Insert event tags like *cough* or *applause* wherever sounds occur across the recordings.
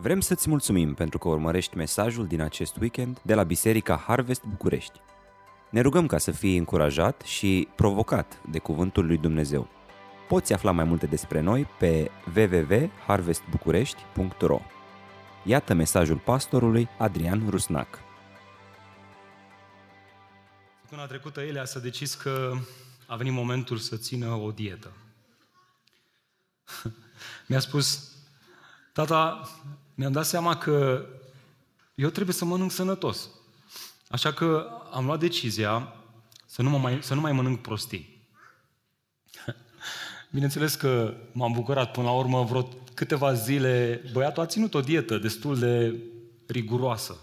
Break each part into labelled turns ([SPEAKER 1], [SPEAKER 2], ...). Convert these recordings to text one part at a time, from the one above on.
[SPEAKER 1] Vrem să-ți mulțumim pentru că urmărești mesajul din acest weekend de la Biserica Harvest București. Ne rugăm ca să fii încurajat și provocat de Cuvântul lui Dumnezeu. Poți afla mai multe despre noi pe www.harvestbucurești.ro Iată mesajul pastorului Adrian Rusnac.
[SPEAKER 2] Săptămâna trecută Elia s-a decis că a venit momentul să țină o dietă. *laughs* Mi-a spus, tata, mi-am dat seama că eu trebuie să mănânc sănătos. Așa că am luat decizia să nu, mă mai, să nu mai mănânc prostii. *laughs* Bineînțeles că m-am bucurat până la urmă vreo câteva zile. Băiatul a ținut o dietă destul de riguroasă.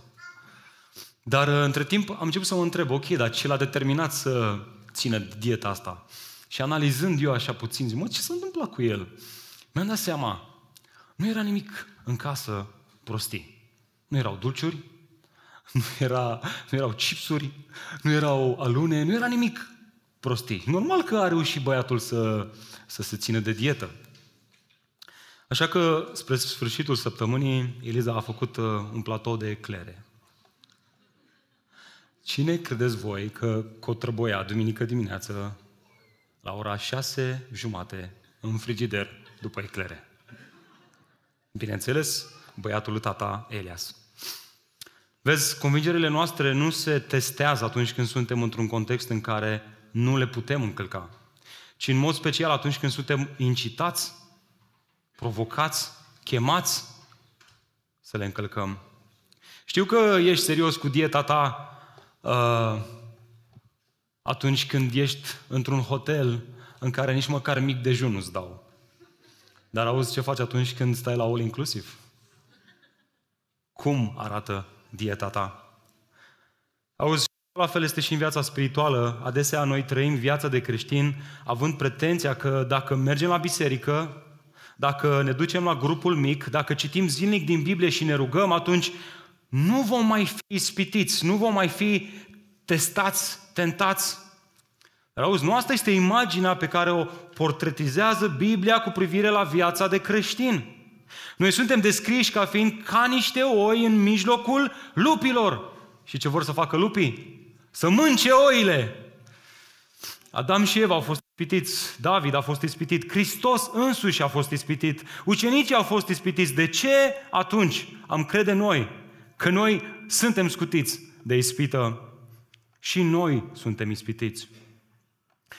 [SPEAKER 2] Dar între timp am început să mă întreb, ok, dar ce l-a determinat să țină dieta asta? Și analizând eu așa puțin, zic, mă, ce s-a întâmplat cu el? Mi-am dat seama, nu era nimic în casă prostii. Nu erau dulciuri, *laughs* nu, era, nu erau chipsuri, nu erau alune, nu era nimic prostii. Normal că a reușit băiatul să, să se țină de dietă. Așa că, spre sfârșitul săptămânii, Eliza a făcut uh, un platou de eclere. Cine credeți voi că cotrăboia duminică dimineață la ora șase jumate în frigider după eclere? Bineînțeles, băiatul lui tata Elias. Vezi, convingerile noastre nu se testează atunci când suntem într-un context în care nu le putem încălca, ci în mod special atunci când suntem incitați, provocați, chemați să le încălcăm. Știu că ești serios cu dieta ta uh, atunci când ești într-un hotel în care nici măcar mic dejun nu-ți dau. Dar auzi ce faci atunci când stai la all inclusiv? Cum arată dieta ta? Auzi, la fel este și în viața spirituală. Adesea noi trăim viața de creștin având pretenția că dacă mergem la biserică, dacă ne ducem la grupul mic, dacă citim zilnic din Biblie și ne rugăm, atunci nu vom mai fi ispitiți, nu vom mai fi testați, tentați dar auzi, nu asta este imaginea pe care o portretizează Biblia cu privire la viața de creștin. Noi suntem descriși ca fiind ca niște oi în mijlocul lupilor. Și ce vor să facă lupii? Să mânce oile. Adam și Eva au fost ispitiți, David a fost ispitit, Hristos însuși a fost ispitit, ucenicii au fost ispitiți. De ce atunci am crede noi că noi suntem scutiți de ispită și noi suntem ispitiți?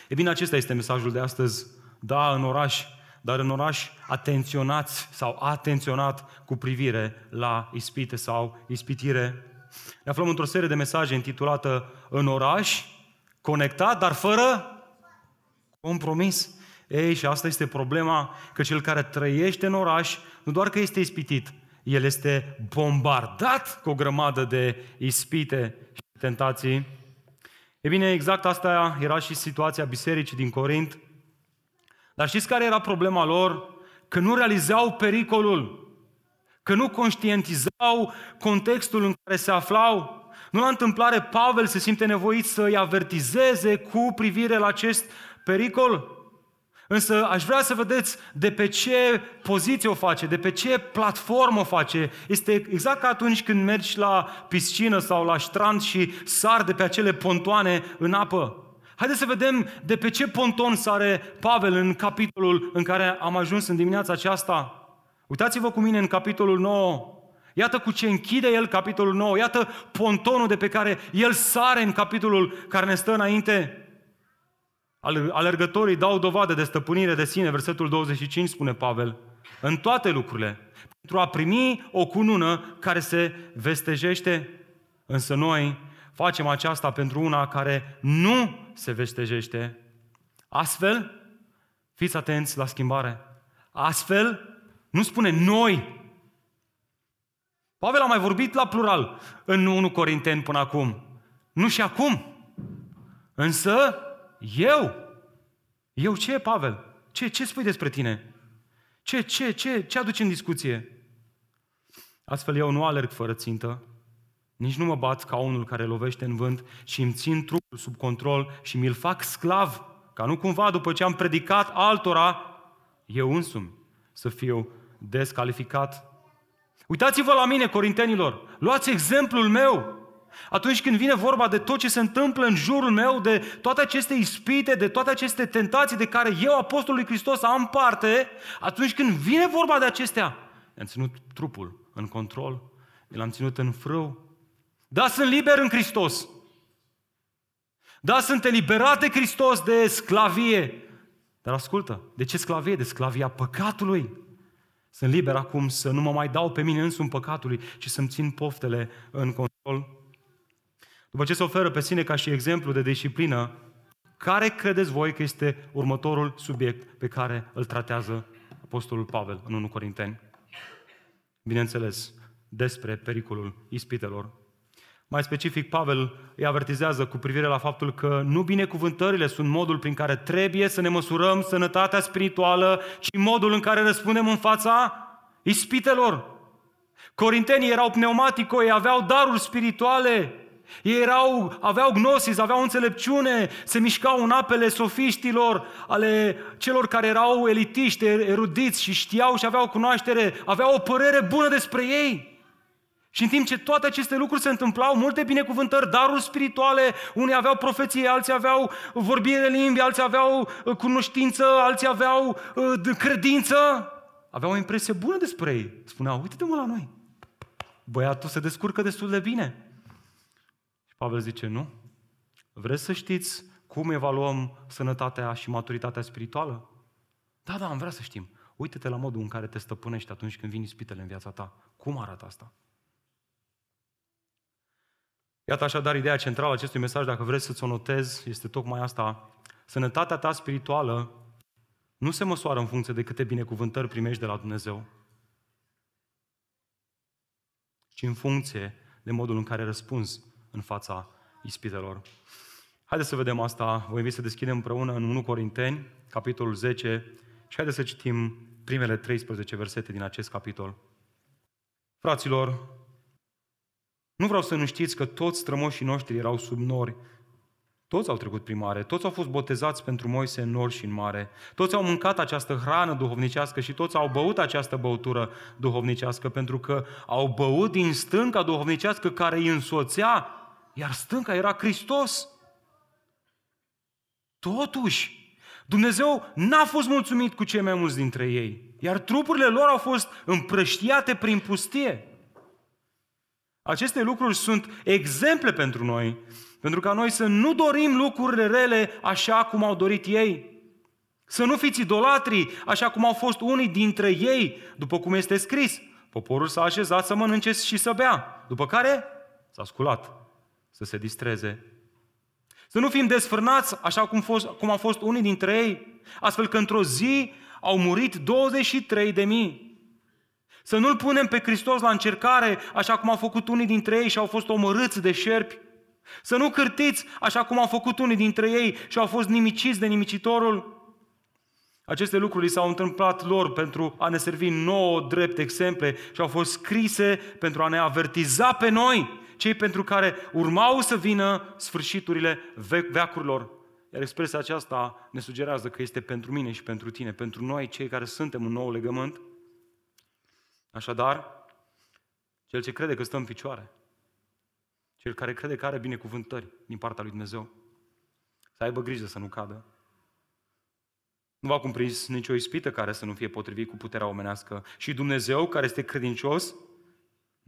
[SPEAKER 2] E bine, acesta este mesajul de astăzi. Da, în oraș, dar în oraș atenționați sau atenționat cu privire la ispite sau ispitire. Ne aflăm într-o serie de mesaje intitulată În oraș, conectat, dar fără compromis. Ei, și asta este problema, că cel care trăiește în oraș, nu doar că este ispitit, el este bombardat cu o grămadă de ispite și tentații E bine, exact asta era și situația bisericii din Corint. Dar știți care era problema lor? Că nu realizau pericolul, că nu conștientizau contextul în care se aflau. Nu la întâmplare Pavel se simte nevoit să îi avertizeze cu privire la acest pericol. Însă aș vrea să vedeți de pe ce poziție o face, de pe ce platformă o face. Este exact ca atunci când mergi la piscină sau la strand și sar de pe acele pontoane în apă. Haideți să vedem de pe ce ponton sare Pavel în capitolul în care am ajuns în dimineața aceasta. Uitați-vă cu mine în capitolul 9. Iată cu ce închide el capitolul 9. Iată pontonul de pe care el sare în capitolul care ne stă înainte. Alergătorii dau dovadă de stăpânire de sine, versetul 25 spune Pavel, în toate lucrurile, pentru a primi o cunună care se vestejește. Însă noi facem aceasta pentru una care nu se vestejește. Astfel, fiți atenți la schimbare. Astfel, nu spune noi. Pavel a mai vorbit la plural în 1 Corinteni până acum. Nu și acum. Însă, eu? Eu ce, Pavel? Ce, ce spui despre tine? Ce, ce, ce, ce aduci în discuție? Astfel eu nu alerg fără țintă, nici nu mă bat ca unul care lovește în vânt și îmi țin trupul sub control și mi-l fac sclav, ca nu cumva după ce am predicat altora, eu însumi să fiu descalificat. Uitați-vă la mine, corintenilor, luați exemplul meu. Atunci când vine vorba de tot ce se întâmplă în jurul meu, de toate aceste ispite, de toate aceste tentații de care eu, Apostolul lui Hristos, am parte, atunci când vine vorba de acestea, am ținut trupul în control, l-am ținut în frâu. Da, sunt liber în Hristos. Da, sunt eliberat de Hristos de sclavie. Dar ascultă, de ce sclavie? De sclavia păcatului. Sunt liber acum să nu mă mai dau pe mine însumi păcatului, ci să-mi țin poftele în control. După ce se oferă pe sine ca și exemplu de disciplină, care credeți voi că este următorul subiect pe care îl tratează Apostolul Pavel în 1 Corinteni? Bineînțeles, despre pericolul ispitelor. Mai specific, Pavel îi avertizează cu privire la faptul că nu binecuvântările sunt modul prin care trebuie să ne măsurăm sănătatea spirituală, ci modul în care răspundem în fața ispitelor. Corintenii erau pneumatico, ei aveau daruri spirituale, ei erau, aveau gnosis, aveau înțelepciune, se mișcau în apele sofiștilor, ale celor care erau elitiști, erudiți și știau și aveau cunoaștere, aveau o părere bună despre ei. Și în timp ce toate aceste lucruri se întâmplau, multe binecuvântări, daruri spirituale, unii aveau profeție, alții aveau vorbire de limbi, alții aveau uh, cunoștință, alții aveau uh, credință, aveau o impresie bună despre ei. Spuneau, uite-te mă la noi, băiatul se descurcă destul de bine. Și Pavel zice, nu? Vreți să știți cum evaluăm sănătatea și maturitatea spirituală? Da, da, am vrea să știm. Uite-te la modul în care te stăpânești atunci când vin ispitele în viața ta. Cum arată asta? Iată așadar ideea centrală a acestui mesaj, dacă vreți să-ți o notezi, este tocmai asta. Sănătatea ta spirituală nu se măsoară în funcție de câte binecuvântări primești de la Dumnezeu, ci în funcție de modul în care răspunzi în fața ispitelor. Haideți să vedem asta. Vă invit să deschidem împreună în 1 Corinteni, capitolul 10, și haideți să citim primele 13 versete din acest capitol. Fraților, nu vreau să nu știți că toți strămoșii noștri erau sub nori. Toți au trecut prin mare, toți au fost botezați pentru Moise în nori și în mare. Toți au mâncat această hrană duhovnicească și toți au băut această băutură duhovnicească pentru că au băut din stânca duhovnicească care îi însoțea, iar stânca era Hristos. Totuși, Dumnezeu n-a fost mulțumit cu cei mai mulți dintre ei, iar trupurile lor au fost împrăștiate prin pustie. Aceste lucruri sunt exemple pentru noi, pentru ca noi să nu dorim lucrurile rele așa cum au dorit ei. Să nu fiți idolatri așa cum au fost unii dintre ei, după cum este scris. Poporul s-a așezat să mănânce și să bea, după care s-a sculat să se distreze. Să nu fim desfrânați așa cum, fost, cum au fost unii dintre ei, astfel că într-o zi au murit 23 de mii. Să nu-L punem pe Hristos la încercare, așa cum au făcut unii dintre ei și au fost omorâți de șerpi. Să nu cârtiți, așa cum au făcut unii dintre ei și au fost nimiciți de nimicitorul. Aceste lucruri li s-au întâmplat lor pentru a ne servi nouă drept exemple și au fost scrise pentru a ne avertiza pe noi, cei pentru care urmau să vină sfârșiturile veacurilor. Iar expresia aceasta ne sugerează că este pentru mine și pentru tine, pentru noi, cei care suntem un nou legământ. Așadar, cel ce crede că stă în picioare, cel care crede că are binecuvântări din partea lui Dumnezeu, să aibă grijă să nu cadă. Nu va cumprins nicio ispită care să nu fie potrivit cu puterea omenească. Și Dumnezeu, care este credincios,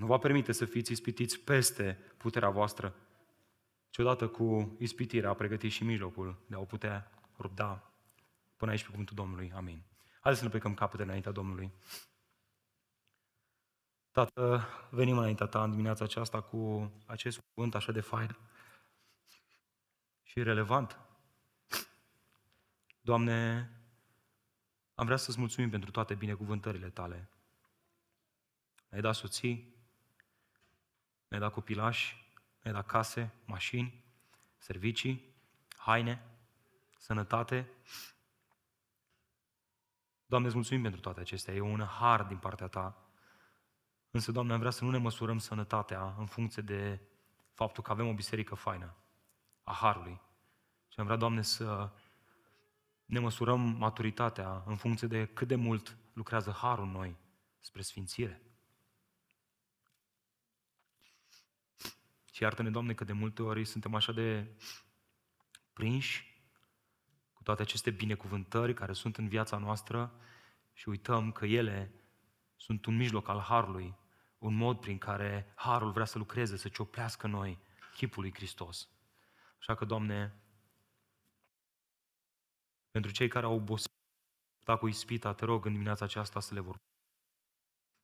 [SPEAKER 2] nu va permite să fiți ispitiți peste puterea voastră, ci odată cu ispitirea a pregătit și mijlocul de a o putea rupda până aici pe cuvântul Domnului. Amin. Haideți să ne plecăm capetele înaintea Domnului. Tată, venim înaintea Ta în dimineața aceasta cu acest cuvânt așa de fain și relevant. Doamne, am vrea să-ți mulțumim pentru toate binecuvântările Tale. Ne-ai dat soții, ne-ai dat copilași, ne-ai dat case, mașini, servicii, haine, sănătate. Doamne, îți mulțumim pentru toate acestea. E un har din partea Ta Însă, Doamne, am vrea să nu ne măsurăm sănătatea în funcție de faptul că avem o biserică faină a Harului. Și am vrea, Doamne, să ne măsurăm maturitatea în funcție de cât de mult lucrează Harul noi spre sfințire. Și iartă-ne, Doamne, că de multe ori suntem așa de prinși cu toate aceste binecuvântări care sunt în viața noastră și uităm că ele sunt un mijloc al Harului, un mod prin care Harul vrea să lucreze, să cioplească noi chipul lui Hristos. Așa că, Doamne, pentru cei care au obosit cu ispita, te rog în dimineața aceasta să le vor.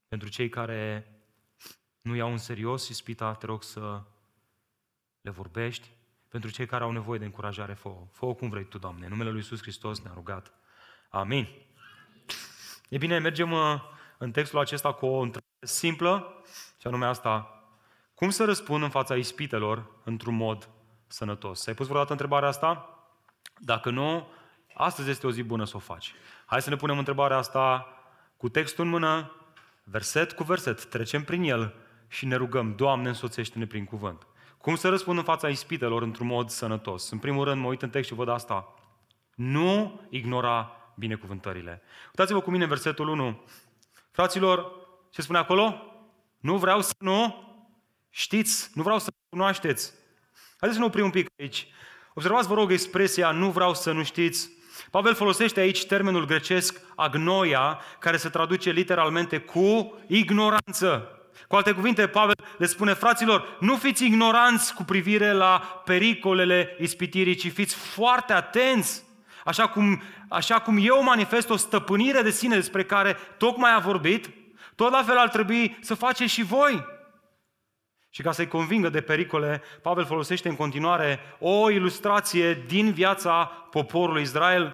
[SPEAKER 2] Pentru cei care nu iau în serios ispita, te rog să le vorbești. Pentru cei care au nevoie de încurajare, fă fă cum vrei Tu, Doamne. În numele Lui Iisus Hristos ne-a rugat. Amin. E bine, mergem uh, în textul acesta cu o întrebare simplă, și anume asta. Cum să răspund în fața ispitelor într-un mod sănătos? Ai pus vreodată întrebarea asta? Dacă nu, astăzi este o zi bună să o faci. Hai să ne punem întrebarea asta cu textul în mână, verset cu verset, trecem prin el și ne rugăm, Doamne, însoțește-ne prin cuvânt. Cum să răspund în fața ispitelor într-un mod sănătos? În primul rând, mă uit în text și văd asta. Nu ignora binecuvântările. Uitați-vă cu mine în versetul 1. Fraților, ce spune acolo? Nu vreau să nu știți, nu vreau să cunoașteți. Haideți să ne oprim un pic aici. Observați, vă rog, expresia nu vreau să nu știți. Pavel folosește aici termenul grecesc agnoia, care se traduce literalmente cu ignoranță. Cu alte cuvinte, Pavel le spune, fraților, nu fiți ignoranți cu privire la pericolele ispitirii, ci fiți foarte atenți. Așa cum, așa cum eu manifest o stăpânire de sine despre care tocmai a vorbit, tot la fel ar trebui să faceți și voi. Și ca să-i convingă de pericole, Pavel folosește în continuare o ilustrație din viața poporului Israel.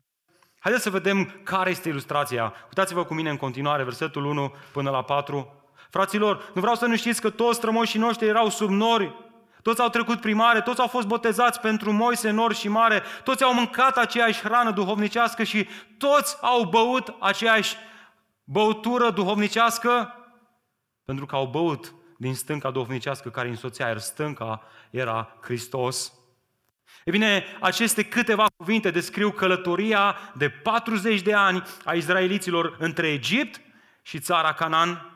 [SPEAKER 2] Haideți să vedem care este ilustrația. Uitați-vă cu mine în continuare, versetul 1 până la 4. Fraților, nu vreau să nu știți că toți strămoșii noștri erau sub nori, toți au trecut primare, toți au fost botezați pentru Moise, nor și mare, toți au mâncat aceeași hrană duhovnicească și toți au băut aceeași băutură duhovnicească pentru că au băut din stânca duhovnicească care însoțea, iar stânca era Hristos. E bine, aceste câteva cuvinte descriu călătoria de 40 de ani a izraeliților între Egipt și țara Canaan.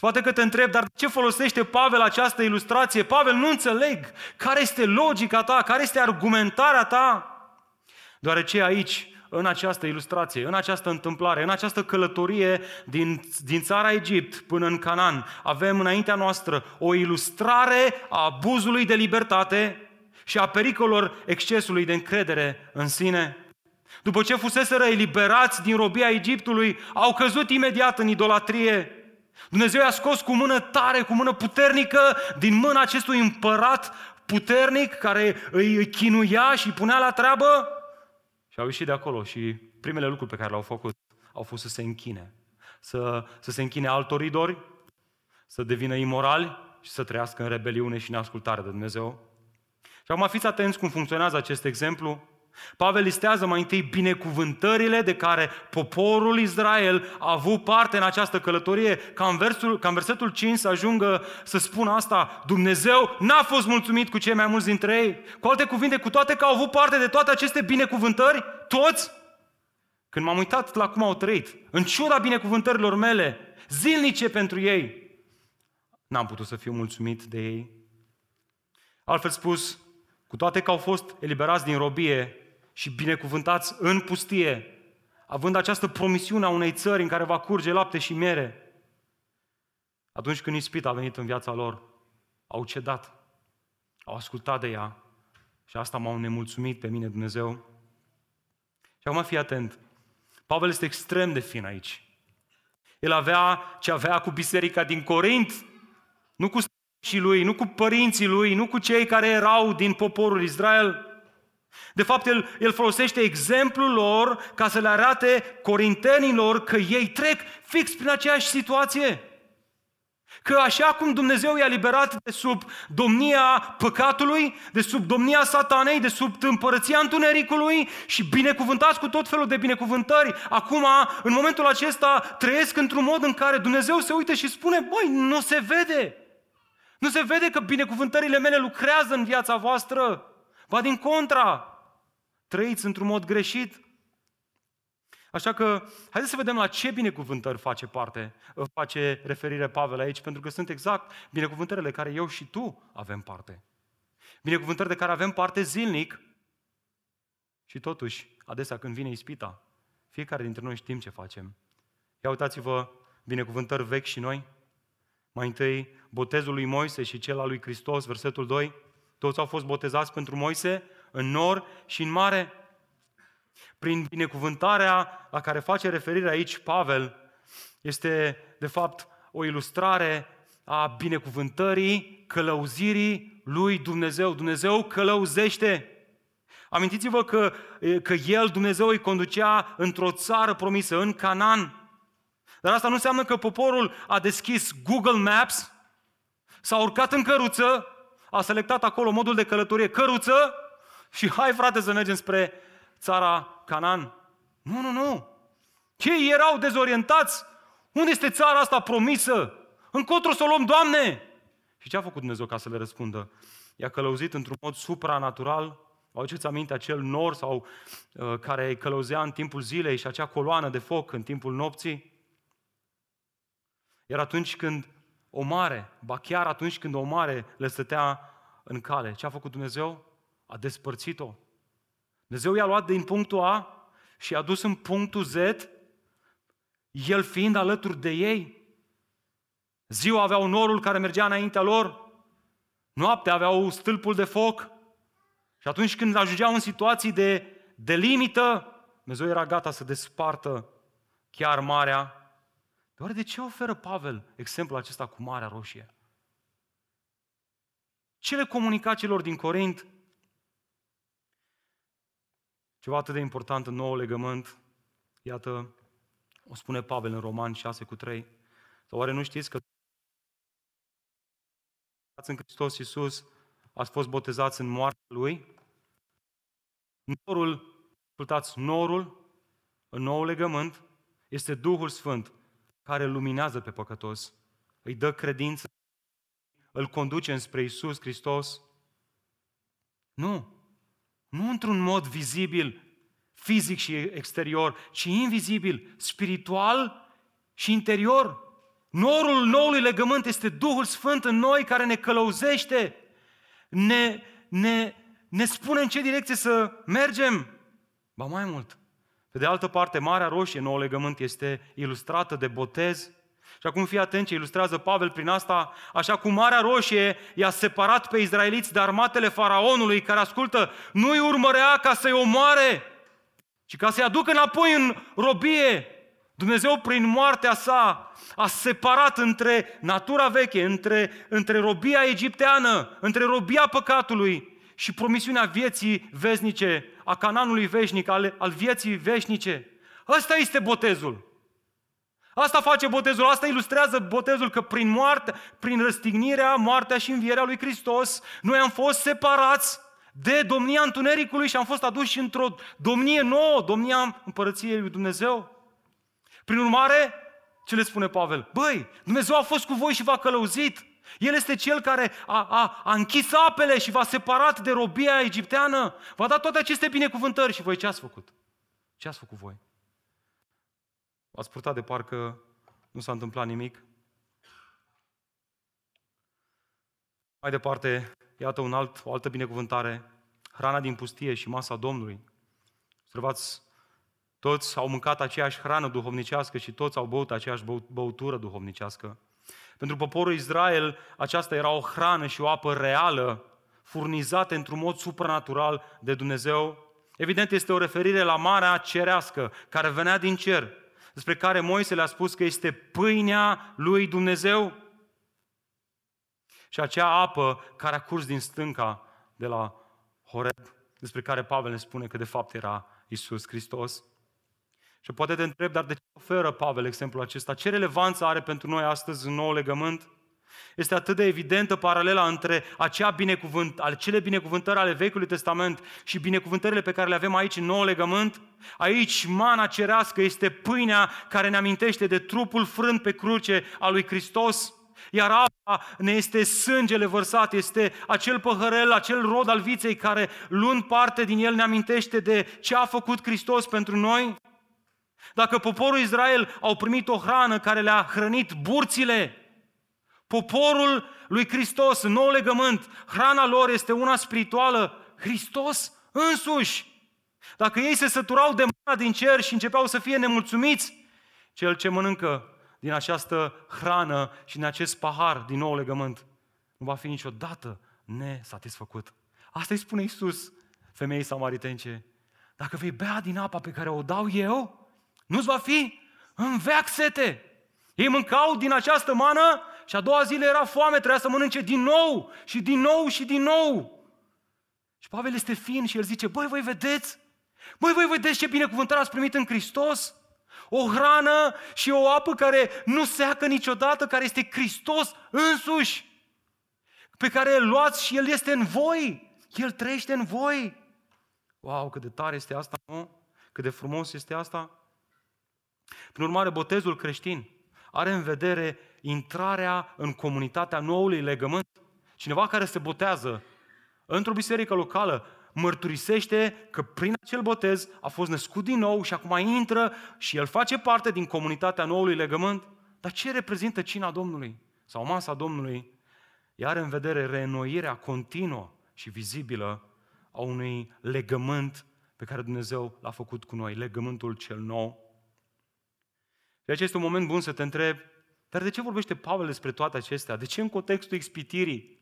[SPEAKER 2] Și poate că te întreb, dar de ce folosește Pavel această ilustrație? Pavel, nu înțeleg. Care este logica ta? Care este argumentarea ta? Deoarece aici, în această ilustrație, în această întâmplare, în această călătorie din, din țara Egipt până în Canaan, avem înaintea noastră o ilustrare a abuzului de libertate și a pericolor excesului de încredere în sine. După ce fuseseră eliberați din robia Egiptului, au căzut imediat în idolatrie, Dumnezeu i-a scos cu mână tare, cu mână puternică, din mâna acestui împărat puternic care îi chinuia și îi punea la treabă. Și au ieșit de acolo și primele lucruri pe care le-au făcut au fost să se închine. Să, să se închine altor idori, să devină imorali și să trăiască în rebeliune și neascultare de Dumnezeu. Și acum fiți atenți cum funcționează acest exemplu. Pavel listează mai întâi binecuvântările de care poporul Israel a avut parte în această călătorie, ca în, versul, ca în versetul 5 să ajungă să spună asta, Dumnezeu n-a fost mulțumit cu cei mai mulți dintre ei. Cu alte cuvinte, cu toate că au avut parte de toate aceste binecuvântări, toți, când m-am uitat la cum au trăit, în ciuda binecuvântărilor mele, zilnice pentru ei, n-am putut să fiu mulțumit de ei. Altfel spus, cu toate că au fost eliberați din robie și binecuvântați în pustie, având această promisiune a unei țări în care va curge lapte și miere, atunci când ispita a venit în viața lor, au cedat, au ascultat de ea și asta m-au nemulțumit pe mine Dumnezeu. Și acum fii atent. Pavel este extrem de fin aici. El avea ce avea cu biserica din Corint, nu cu și lui, nu cu părinții lui, nu cu cei care erau din poporul Israel. De fapt, el, el folosește exemplul lor ca să le arate corintenilor că ei trec fix prin aceeași situație. Că așa cum Dumnezeu i-a liberat de sub domnia păcatului, de sub domnia satanei, de sub împărăția întunericului și binecuvântați cu tot felul de binecuvântări, acum, în momentul acesta, trăiesc într-un mod în care Dumnezeu se uită și spune, băi, nu se vede. Nu se vede că binecuvântările mele lucrează în viața voastră. Va din contra. Trăiți într-un mod greșit. Așa că, haideți să vedem la ce binecuvântări face parte, face referire Pavel aici, pentru că sunt exact binecuvântările care eu și tu avem parte. Binecuvântări de care avem parte zilnic și totuși, adesea când vine ispita, fiecare dintre noi știm ce facem. Ia uitați-vă binecuvântări vechi și noi. Mai întâi, botezul lui Moise și cel al lui Hristos, versetul 2. Toți au fost botezați pentru Moise în nor și în mare. Prin binecuvântarea la care face referire aici Pavel, este de fapt o ilustrare a binecuvântării, călăuzirii lui Dumnezeu. Dumnezeu călăuzește. Amintiți-vă că, că El, Dumnezeu, îi conducea într-o țară promisă, în Canaan. Dar asta nu înseamnă că poporul a deschis Google Maps, s-a urcat în căruță, a selectat acolo modul de călătorie, căruță, și hai frate să mergem spre țara Canaan. Nu, nu, nu. Ei erau dezorientați. Unde este țara asta promisă? Încotro să o luăm, Doamne! Și ce a făcut Dumnezeu ca să le răspundă? I-a călăuzit într-un mod supranatural. Vă aduceți aminte acel nor sau uh, care călăuzea în timpul zilei și acea coloană de foc în timpul nopții? Iar atunci când o mare, ba chiar atunci când o mare le stătea în cale, ce a făcut Dumnezeu? A despărțit-o. Dumnezeu i-a luat din punctul A și i-a dus în punctul Z, el fiind alături de ei. Ziua aveau norul care mergea înaintea lor, noaptea aveau stâlpul de foc și atunci când ajungeau în situații de, de limită, Dumnezeu era gata să despartă chiar marea Oare de ce oferă Pavel exemplul acesta cu Marea Roșie? Ce le comunica celor din Corint? Ceva atât de important în nou legământ, iată, o spune Pavel în Roman 6 cu 3. Sau oare nu știți că în Hristos Iisus ați fost botezați în moartea Lui? Norul, ascultați, norul în nou legământ este Duhul Sfânt care luminează pe păcătos, îi dă credință, îl conduce înspre Isus Hristos. Nu. Nu într-un mod vizibil, fizic și exterior, ci invizibil, spiritual și interior. Norul noului legământ este Duhul Sfânt în noi care ne călăuzește, ne, ne, ne spune în ce direcție să mergem. Ba mai mult, pe de altă parte, Marea Roșie, nou legământ, este ilustrată de botez. Și acum fii atent ce ilustrează Pavel prin asta, așa cum Marea Roșie i-a separat pe izraeliți de armatele faraonului care ascultă, nu-i urmărea ca să-i omoare, ci ca să-i aducă înapoi în robie. Dumnezeu prin moartea sa a separat între natura veche, între, între robia egipteană, între robia păcatului și promisiunea vieții veznice, a cananului veșnic, al, al vieții veșnice. Ăsta este botezul. Asta face botezul, asta ilustrează botezul, că prin moarte, prin răstignirea, moartea și învierea lui Hristos, noi am fost separați de domnia întunericului și am fost aduși într-o domnie nouă, domnia împărăției lui Dumnezeu. Prin urmare, ce le spune Pavel? Băi, Dumnezeu a fost cu voi și v-a călăuzit. El este cel care a, a, a închis apele și v-a separat de robia egipteană. V-a dat toate aceste binecuvântări și voi ce ați făcut? Ce ați făcut voi? V-ați purtat de parcă nu s-a întâmplat nimic? Mai departe, iată un alt, o altă binecuvântare, hrana din pustie și masa Domnului. Observați, toți au mâncat aceeași hrană duhovnicească și toți au băut aceeași băutură duhovnicească. Pentru poporul Israel aceasta era o hrană și o apă reală, furnizată într-un mod supranatural de Dumnezeu. Evident, este o referire la Marea Cerească, care venea din cer, despre care Moise le-a spus că este pâinea lui Dumnezeu. Și acea apă care a curs din stânca de la Horeb, despre care Pavel ne spune că de fapt era Isus Hristos. Și poate te întreb, dar de ce oferă Pavel exemplul acesta? Ce relevanță are pentru noi astăzi în nou legământ? Este atât de evidentă paralela între acea binecuvânt, acele binecuvântări ale Vechiului Testament și binecuvântările pe care le avem aici în nou legământ. Aici mana cerească este pâinea care ne amintește de trupul frânt pe cruce al lui Hristos. Iar apa ne este sângele vărsat, este acel păhărel, acel rod al viței care, luând parte din el, ne amintește de ce a făcut Hristos pentru noi. Dacă poporul Israel au primit o hrană care le-a hrănit burțile, Poporul lui Hristos, în nou legământ, hrana lor este una spirituală, Hristos însuși. Dacă ei se săturau de mana din cer și începeau să fie nemulțumiți, cel ce mănâncă din această hrană și din acest pahar din nou legământ nu va fi niciodată nesatisfăcut. Asta îi spune Iisus femeii samaritence. Dacă vei bea din apa pe care o dau eu, nu-ți va fi în veac sete. Ei mâncau din această mană și a doua zi le era foame, trebuia să mănânce din nou și din nou și din nou. Și Pavel este fin și el zice, băi, voi vedeți? Băi, voi vedeți ce binecuvântare ați primit în Hristos? O hrană și o apă care nu seacă niciodată, care este Hristos însuși, pe care îl luați și El este în voi. El trăiește în voi. Wow, cât de tare este asta, nu? Cât de frumos este asta. Prin urmare, botezul creștin are în vedere intrarea în comunitatea noului legământ. Cineva care se botează într-o biserică locală mărturisește că prin acel botez a fost născut din nou și acum intră și el face parte din comunitatea noului legământ. Dar ce reprezintă cina Domnului sau masa Domnului? Iar în vedere reînnoirea continuă și vizibilă a unui legământ pe care Dumnezeu l-a făcut cu noi, legământul cel nou. De aceea este un moment bun să te întrebi, dar de ce vorbește Pavel despre toate acestea? De ce în contextul ispitirii?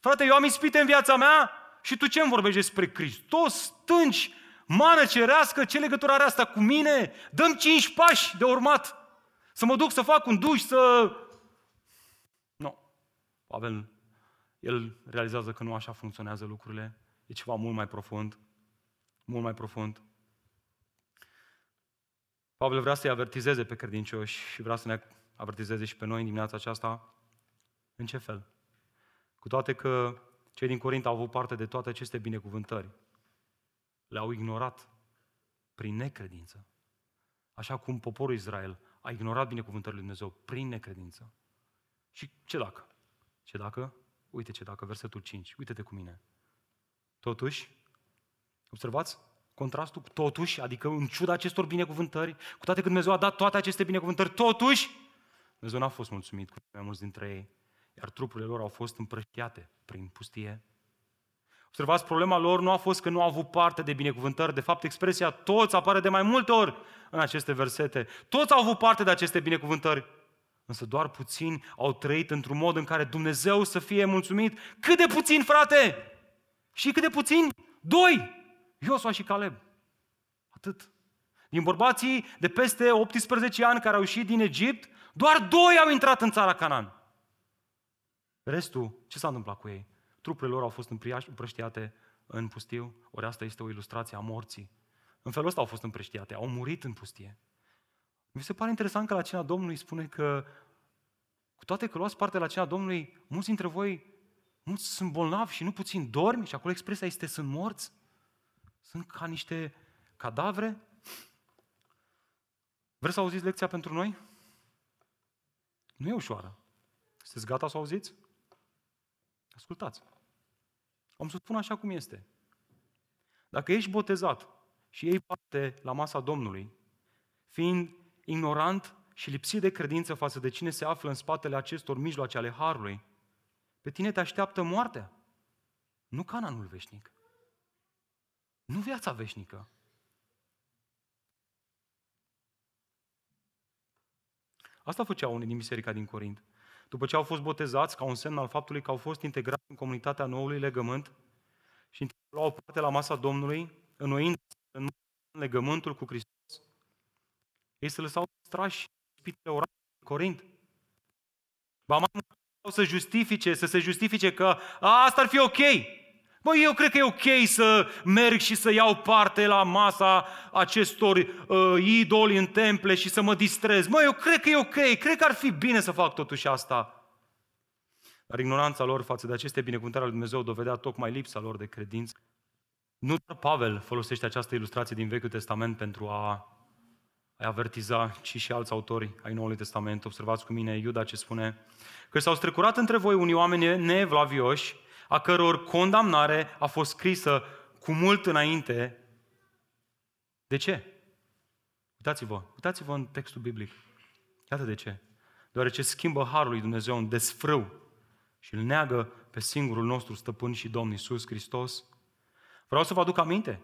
[SPEAKER 2] Frate, eu am ispite în viața mea și tu ce îmi vorbești despre Hristos? Stânci, mană cerească, ce legătură are asta cu mine? Dăm cinci pași de urmat. Să mă duc să fac un duș, să... Nu. Pavel, el realizează că nu așa funcționează lucrurile. E ceva mult mai profund. Mult mai profund. Pavel vrea să-i avertizeze pe credincioși și vrea să ne avertizeze și pe noi în dimineața aceasta. În ce fel? Cu toate că cei din Corint au avut parte de toate aceste binecuvântări, le-au ignorat prin necredință. Așa cum poporul Israel a ignorat binecuvântările lui Dumnezeu prin necredință. Și ce dacă? Ce dacă? Uite ce dacă, versetul 5. Uite-te cu mine. Totuși, observați contrastul, totuși, adică în ciuda acestor binecuvântări, cu toate că Dumnezeu a dat toate aceste binecuvântări, totuși, Dumnezeu n-a fost mulțumit cu mai mulți dintre ei, iar trupurile lor au fost împrăștiate prin pustie. Observați, problema lor nu a fost că nu au avut parte de binecuvântări, de fapt expresia toți apare de mai multe ori în aceste versete. Toți au avut parte de aceste binecuvântări, însă doar puțini au trăit într-un mod în care Dumnezeu să fie mulțumit. Cât de puțin, frate! Și cât de puțin? Doi! Iosua și Caleb. Atât. Din bărbații de peste 18 ani care au ieșit din Egipt, doar doi au intrat în țara Canaan. Restul, ce s-a întâmplat cu ei? Trupurile lor au fost împrăștiate în pustiu, ori asta este o ilustrație a morții. În felul ăsta au fost împrăștiate, au murit în pustie. Mi se pare interesant că la cina Domnului spune că, cu toate că luați parte la cina Domnului, mulți dintre voi, mulți sunt bolnavi și nu puțin dormi, și acolo expresia este sunt morți. Sunt ca niște cadavre. Vreți să auziți lecția pentru noi? Nu e ușoară. Sunteți gata să auziți? Ascultați. Am să spun așa cum este. Dacă ești botezat și iei parte la masa Domnului, fiind ignorant și lipsit de credință față de cine se află în spatele acestor mijloace ale Harului, pe tine te așteaptă moartea, nu cananul veșnic. Nu viața veșnică. Asta făceau unii din biserica din Corint. După ce au fost botezați, ca un semn al faptului că au fost integrați în comunitatea noului legământ și luau parte la masa Domnului, înnoind în legământul cu Hristos, ei se lăsau strași spitele orale Corint. Ba mai mult să justifice, să se justifice că a, asta ar fi ok. Bă, eu cred că e ok să merg și să iau parte la masa acestor uh, idoli în temple și să mă distrez. Mă, eu cred că e ok, cred că ar fi bine să fac totuși asta. Dar ignoranța lor față de aceste binecuvântări ale Dumnezeu dovedea tocmai lipsa lor de credință. Nu doar Pavel folosește această ilustrație din Vechiul Testament pentru a, a avertiza, ci și alți autori ai Noului Testament. Observați cu mine Iuda ce spune că s-au strecurat între voi unii oameni nevlavioși a căror condamnare a fost scrisă cu mult înainte. De ce? Uitați-vă, uitați-vă în textul biblic. Iată de ce. deoarece schimbă harul lui Dumnezeu în desfrâu și îl neagă pe singurul nostru stăpân și Domn Iisus Hristos. Vreau să vă aduc aminte,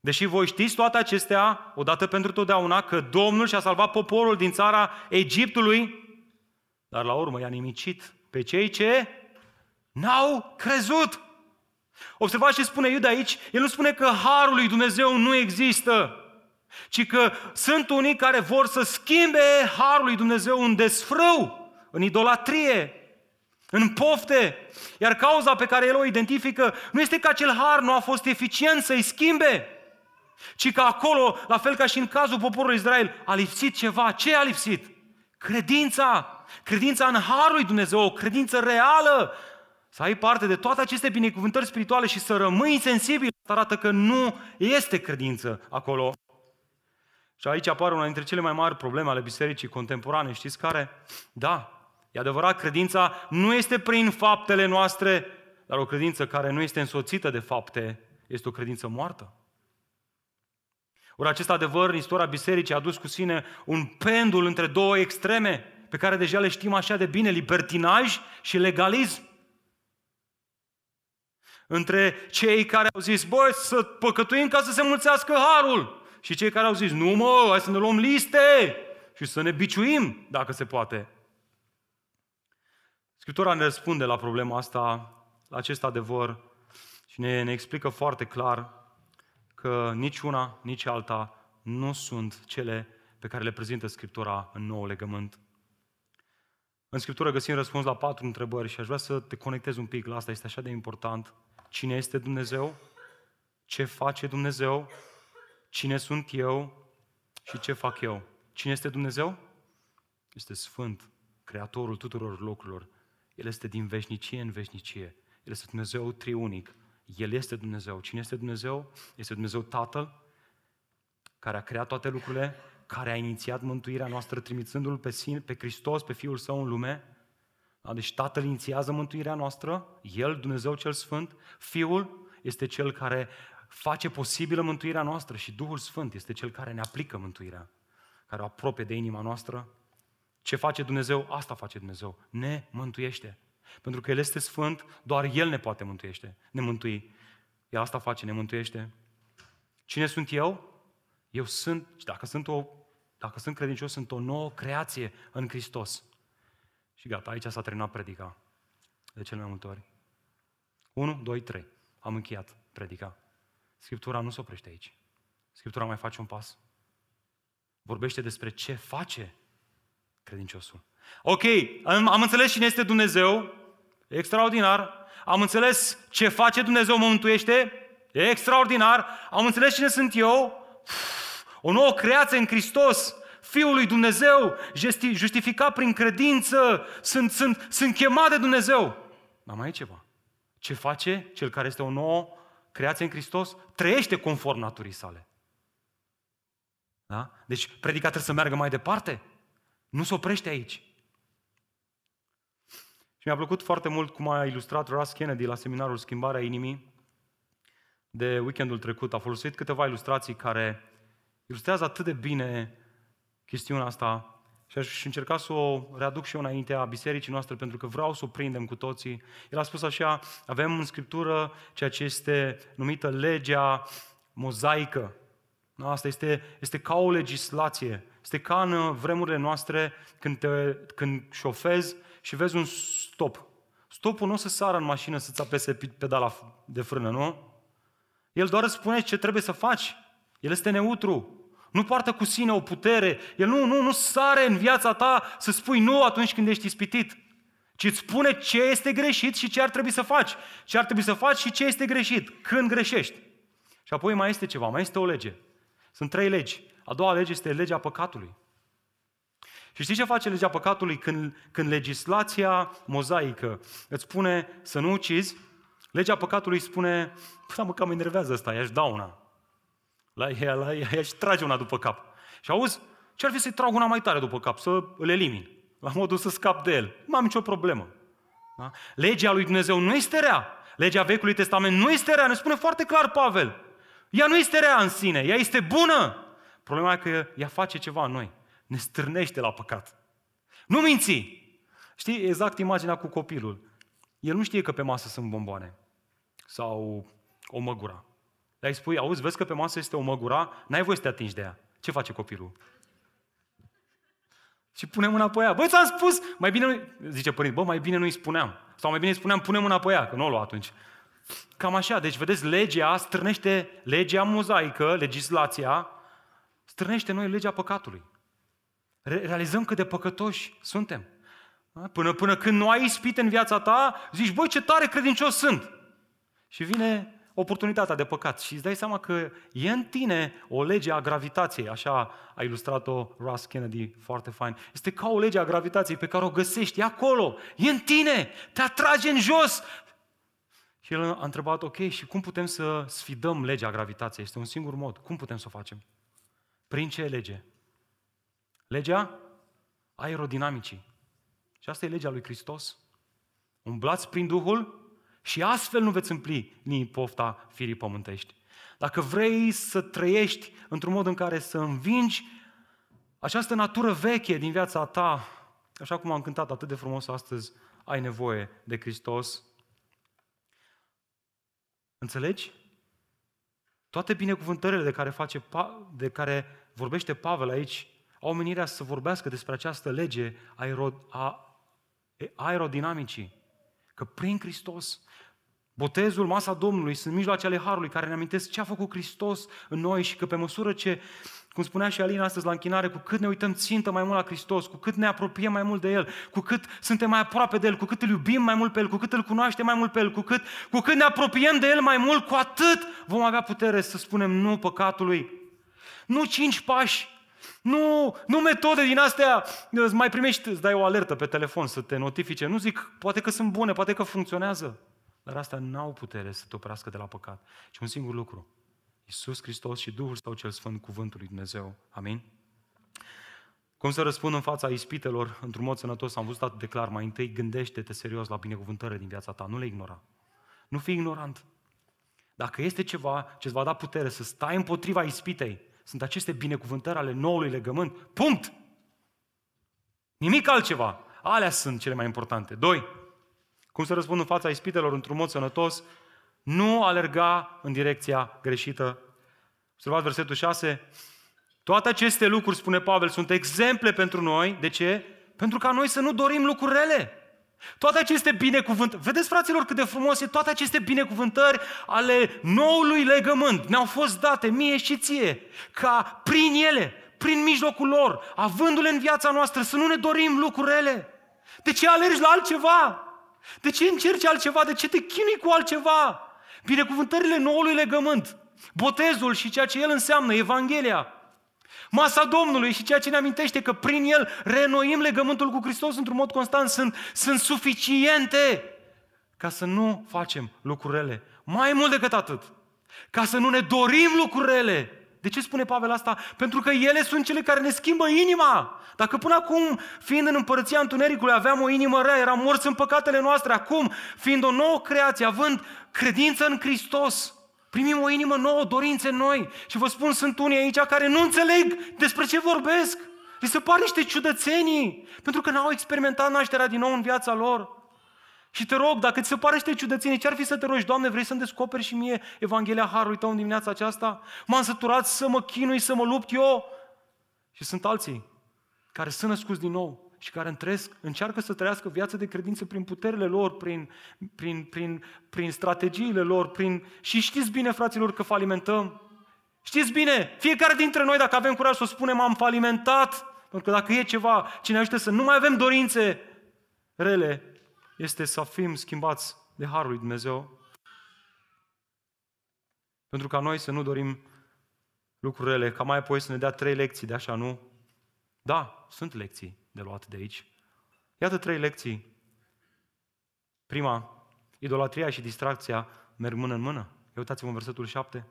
[SPEAKER 2] deși voi știți toate acestea, odată pentru totdeauna, că Domnul și-a salvat poporul din țara Egiptului, dar la urmă i-a nimicit pe cei ce n-au crezut. Observați ce spune Iuda aici. El nu spune că harul lui Dumnezeu nu există, ci că sunt unii care vor să schimbe harul lui Dumnezeu în desfrâu, în idolatrie, în pofte. Iar cauza pe care el o identifică nu este că acel har nu a fost eficient să-i schimbe, ci că acolo, la fel ca și în cazul poporului Israel, a lipsit ceva. Ce a lipsit? Credința. Credința în harul lui Dumnezeu, o credință reală, să ai parte de toate aceste binecuvântări spirituale și să rămâi sensibil, arată că nu este credință acolo. Și aici apare una dintre cele mai mari probleme ale bisericii contemporane. Știți care? Da, e adevărat, credința nu este prin faptele noastre, dar o credință care nu este însoțită de fapte este o credință moartă. Ori acest adevăr în istoria bisericii a dus cu sine un pendul între două extreme pe care deja le știm așa de bine, libertinaj și legalism între cei care au zis, băi, să păcătuim ca să se mulțească harul, și cei care au zis, nu mă, hai să ne luăm liste și să ne biciuim, dacă se poate. Scriptura ne răspunde la problema asta, la acest adevăr și ne, ne explică foarte clar că nici una, nici alta nu sunt cele pe care le prezintă Scriptura în nou legământ. În Scriptură găsim răspuns la patru întrebări și aș vrea să te conectezi un pic la asta, este așa de important. Cine este Dumnezeu? Ce face Dumnezeu? Cine sunt eu și ce fac eu? Cine este Dumnezeu? Este Sfânt, Creatorul tuturor lucrurilor. El este din veșnicie în veșnicie. El este Dumnezeu triunic. El este Dumnezeu. Cine este Dumnezeu? Este Dumnezeu Tatăl, care a creat toate lucrurile, care a inițiat mântuirea noastră trimițându-L pe, sine, pe Hristos, pe Fiul Său în lume, da? Deci Tatăl inițiază mântuirea noastră, El, Dumnezeu cel Sfânt, Fiul este Cel care face posibilă mântuirea noastră și Duhul Sfânt este Cel care ne aplică mântuirea, care o apropie de inima noastră. Ce face Dumnezeu? Asta face Dumnezeu. Ne mântuiește. Pentru că El este Sfânt, doar El ne poate mântuiește, ne mântui. El asta face, ne mântuiește. Cine sunt eu? Eu sunt, dacă sunt, o, dacă sunt credincios, sunt o nouă creație în Hristos. Și gata, aici s-a terminat predica. De cel mai multe ori. 1, 2, 3. Am încheiat predica. Scriptura nu se oprește aici. Scriptura mai face un pas. Vorbește despre ce face credinciosul. Ok, am, am înțeles cine este Dumnezeu, extraordinar. Am înțeles ce face Dumnezeu, mă mântuiește, extraordinar. Am înțeles cine sunt eu, o nouă creație în Hristos, Fiul lui Dumnezeu, justificat prin credință, sunt, sunt, sunt chemat de Dumnezeu. Dar mai e ceva. Ce face cel care este o nouă creație în Hristos? Trăiește conform naturii sale. Da? Deci predica trebuie să meargă mai departe. Nu se oprește aici. Și mi-a plăcut foarte mult cum a ilustrat Russ Kennedy la seminarul Schimbarea Inimii de weekendul trecut. A folosit câteva ilustrații care ilustrează atât de bine chestiunea asta și aș încerca să o readuc și eu înaintea bisericii noastre pentru că vreau să o prindem cu toții. El a spus așa, avem în Scriptură ceea ce este numită legea mozaică. Asta este, este ca o legislație. Este ca în vremurile noastre când, te, când șofezi și vezi un stop. Stopul nu o să sară în mașină să-ți apese pedala de frână, nu? El doar îți spune ce trebuie să faci. El este neutru. Nu poartă cu sine o putere. El nu, nu, nu sare în viața ta să spui nu atunci când ești ispitit. Ci îți spune ce este greșit și ce ar trebui să faci. Ce ar trebui să faci și ce este greșit. Când greșești. Și apoi mai este ceva, mai este o lege. Sunt trei legi. A doua lege este legea păcatului. Și știi ce face legea păcatului când, când legislația mozaică îți spune să nu ucizi? Legea păcatului spune, păi, mă, cam mă enervează asta, i-aș da una la ea, la ea, ea și trage una după cap. Și auzi, ce ar fi să-i trag una mai tare după cap, să îl elimin, la modul să scap de el. Nu am nicio problemă. Da? Legea lui Dumnezeu nu este rea. Legea Vechiului Testament nu este rea, ne spune foarte clar Pavel. Ea nu este rea în sine, ea este bună. Problema e că ea face ceva în noi. Ne stârnește la păcat. Nu minți! Știi exact imaginea cu copilul. El nu știe că pe masă sunt bomboane sau o măgura. Le-ai spui, auzi, vezi că pe masă este o măgura, n-ai voie să te atingi de ea. Ce face copilul? Și pune mâna pe ea. Băi, ți-am spus, mai bine, zice părinte, bă, mai bine nu-i spuneam. Sau mai bine îi spuneam, pune mâna pe ea, că nu o lua atunci. Cam așa, deci vedeți, legea strânește, legea mozaică, legislația, strânește noi legea păcatului. Realizăm cât de păcătoși suntem. Până, până când nu ai ispite în viața ta, zici, băi, ce tare credincios sunt. Și vine oportunitatea de păcat și îți dai seama că e în tine o lege a gravitației, așa a ilustrat-o Russ Kennedy foarte fain. Este ca o lege a gravitației pe care o găsești, e acolo, e în tine, te atrage în jos. Și el a întrebat, ok, și cum putem să sfidăm legea gravitației? Este un singur mod. Cum putem să o facem? Prin ce lege? Legea aerodinamicii. Și asta e legea lui Hristos. Umblați prin Duhul și astfel nu veți împlini pofta firii pământești. Dacă vrei să trăiești într-un mod în care să învingi această natură veche din viața ta, așa cum am cântat atât de frumos astăzi, ai nevoie de Hristos. Înțelegi? Toate binecuvântările de care, face, de care vorbește Pavel aici au menirea să vorbească despre această lege a aerodinamicii. Că prin Hristos Botezul, masa Domnului sunt mijloacele Harului care ne amintesc ce a făcut Hristos în noi și că pe măsură ce, cum spunea și Alina astăzi la închinare, cu cât ne uităm țintă mai mult la Hristos, cu cât ne apropiem mai mult de El, cu cât suntem mai aproape de El, cu cât îl iubim mai mult pe El, cu cât îl cunoaștem mai mult pe El, cu cât, cu cât ne apropiem de El mai mult, cu atât vom avea putere să spunem nu păcatului. Nu cinci pași, nu, nu metode din astea, îți mai primești, îți dai o alertă pe telefon să te notifice. Nu zic, poate că sunt bune, poate că funcționează. Dar asta n-au putere să te oprească de la păcat. Și un singur lucru. Iisus Hristos și Duhul Său cel Sfânt, Cuvântul lui Dumnezeu. Amin? Cum să răspund în fața ispitelor într-un mod sănătos? Am văzut atât de clar. Mai întâi gândește-te serios la binecuvântările din viața ta. Nu le ignora. Nu fi ignorant. Dacă este ceva ce îți va da putere să stai împotriva ispitei, sunt aceste binecuvântări ale noului legământ. Punct! Nimic altceva. Alea sunt cele mai importante. Doi, cum să răspund în fața ispitelor într-un mod sănătos, nu alerga în direcția greșită. Observați versetul 6. Toate aceste lucruri, spune Pavel, sunt exemple pentru noi. De ce? Pentru ca noi să nu dorim lucruri rele. Toate aceste binecuvântări, vedeți fraților cât de frumos e, toate aceste binecuvântări ale noului legământ ne-au fost date mie și ție, ca prin ele, prin mijlocul lor, avându-le în viața noastră, să nu ne dorim lucruri rele. De ce alergi la altceva? De ce încerci altceva? De ce te chinui cu altceva? Binecuvântările noului legământ, botezul și ceea ce el înseamnă, Evanghelia, masa Domnului și ceea ce ne amintește că prin el renoim legământul cu Hristos într-un mod constant sunt, sunt suficiente ca să nu facem lucrurile. Mai mult decât atât, ca să nu ne dorim lucrurile, de ce spune Pavel asta? Pentru că ele sunt cele care ne schimbă inima. Dacă până acum, fiind în împărăția întunericului, aveam o inimă rea, eram morți în păcatele noastre, acum, fiind o nouă creație, având credință în Hristos, primim o inimă nouă, dorințe noi. Și vă spun, sunt unii aici care nu înțeleg despre ce vorbesc. Li se pare niște ciudățenii, pentru că n-au experimentat nașterea din nou în viața lor. Și te rog, dacă ți se pare niște ciudățenie, ce-ar fi să te rogi, Doamne, vrei să-mi descoperi și mie Evanghelia Harului Tău în dimineața aceasta? M-am săturat să mă chinui, să mă lupt eu. Și sunt alții care sunt născuți din nou și care întresc, încearcă să trăiască viața de credință prin puterile lor, prin, prin, prin, prin strategiile lor, prin... și știți bine, fraților, că falimentăm. Știți bine, fiecare dintre noi, dacă avem curaj să spunem, am falimentat, pentru că dacă e ceva ce ne ajută să nu mai avem dorințe rele, este să fim schimbați de Harul lui Dumnezeu. Pentru ca noi să nu dorim lucrurile, ca mai apoi să ne dea trei lecții de așa, nu? Da, sunt lecții de luat de aici. Iată trei lecții. Prima, idolatria și distracția merg mână în mână. Ia uitați-vă în versetul 7.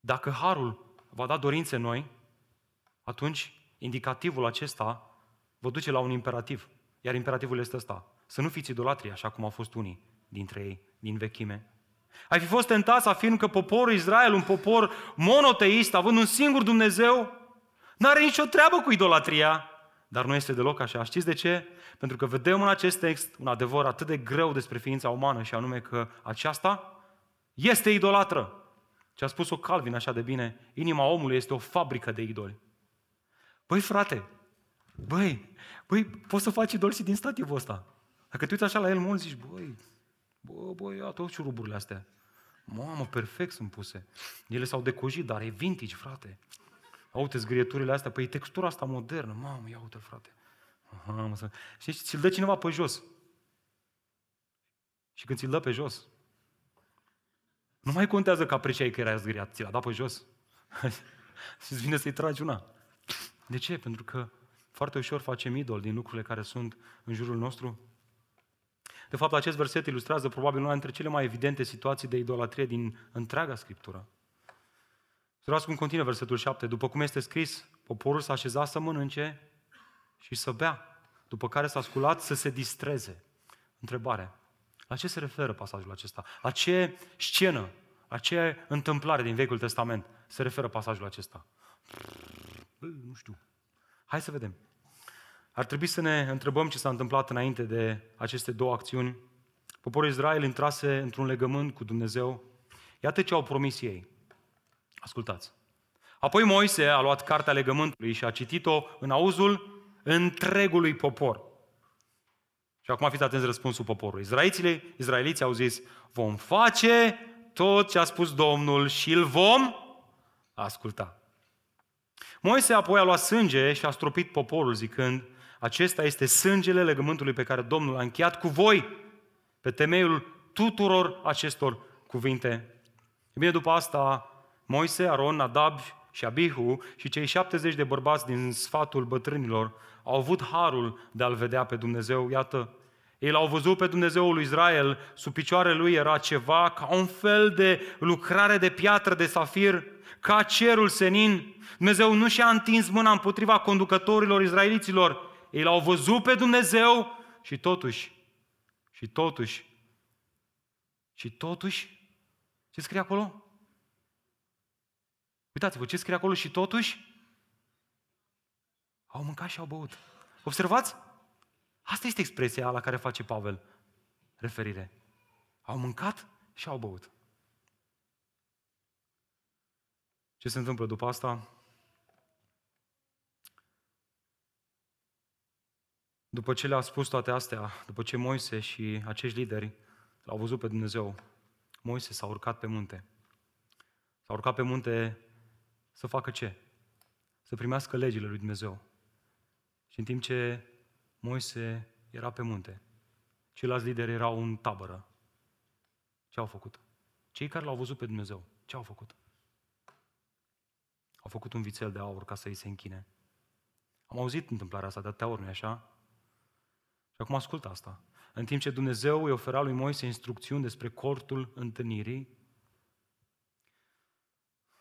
[SPEAKER 2] Dacă Harul va da dorințe noi, atunci indicativul acesta vă duce la un imperativ. Iar imperativul este ăsta. Să nu fiți idolatri, așa cum au fost unii dintre ei din vechime. Ai fi fost tentat să afirm că poporul Israel, un popor monoteist, având un singur Dumnezeu, nu are nicio treabă cu idolatria. dar nu este deloc așa. Știți de ce? Pentru că vedem în acest text un adevăr atât de greu despre ființa umană și anume că aceasta este idolatră. Ce a spus-o Calvin așa de bine, inima omului este o fabrică de idoli. Băi, frate, băi, băi, poți să faci idol și din stativul ăsta. Dacă te uiți așa la el mult, zici, băi, bă, băi, ia tot șuruburile astea. Mamă, perfect sunt puse. Ele s-au decojit, dar e vintage, frate. Uite zgrieturile astea, păi textura asta modernă. Mamă, ia uite frate. Mamă, să... Știi, ți-l dă cineva pe jos. Și când ți-l dă pe jos, nu mai contează că apreciai că era zgriat, ți l-a dat pe jos. *laughs* și îți vine să-i tragi una. De ce? Pentru că foarte ușor facem idol din lucrurile care sunt în jurul nostru. De fapt, acest verset ilustrează probabil una dintre cele mai evidente situații de idolatrie din întreaga Scriptură. Să cum continuă versetul 7. După cum este scris, poporul s-a așezat să mănânce și să bea, după care s-a sculat să se distreze. Întrebare. La ce se referă pasajul acesta? La ce scenă, la ce întâmplare din Vechiul Testament se referă pasajul acesta? Nu știu. Hai să vedem. Ar trebui să ne întrebăm ce s-a întâmplat înainte de aceste două acțiuni. Poporul Israel intrase într-un legământ cu Dumnezeu. Iată ce au promis ei. Ascultați. Apoi Moise a luat cartea legământului și a citit-o în auzul întregului popor. Și acum fiți atenți răspunsul poporului. Izraeliții, izraeliții au zis, vom face tot ce a spus Domnul și îl vom asculta. Moise apoi a luat sânge și a stropit poporul zicând, acesta este sângele legământului pe care Domnul a încheiat cu voi pe temeiul tuturor acestor cuvinte. E bine, după asta, Moise, Aron, Nadab și Abihu și cei 70 de bărbați din sfatul bătrânilor au avut harul de a-L vedea pe Dumnezeu. Iată, ei l-au văzut pe Dumnezeul lui Israel, sub picioarele lui era ceva ca un fel de lucrare de piatră de safir, ca cerul senin. Dumnezeu nu și-a întins mâna împotriva conducătorilor izraeliților. Ei l-au văzut pe Dumnezeu și totuși, și totuși, și totuși, ce scrie acolo? Uitați-vă ce scrie acolo și totuși au mâncat și au băut. Observați? Asta este expresia la care face Pavel referire. Au mâncat și au băut. Ce se întâmplă după asta? După ce le-a spus toate astea, după ce Moise și acești lideri l-au văzut pe Dumnezeu, Moise s-a urcat pe munte. S-a urcat pe munte să facă ce? Să primească legile lui Dumnezeu. Și în timp ce Moise era pe munte, ceilalți lideri erau în tabără, ce au făcut? Cei care l-au văzut pe Dumnezeu, ce au făcut? Au făcut un vițel de aur ca să îi se închine. Am auzit întâmplarea asta de atâtea ori, nu așa? Și acum ascultă asta. În timp ce Dumnezeu îi ofera lui Moise instrucțiuni despre cortul întâlnirii,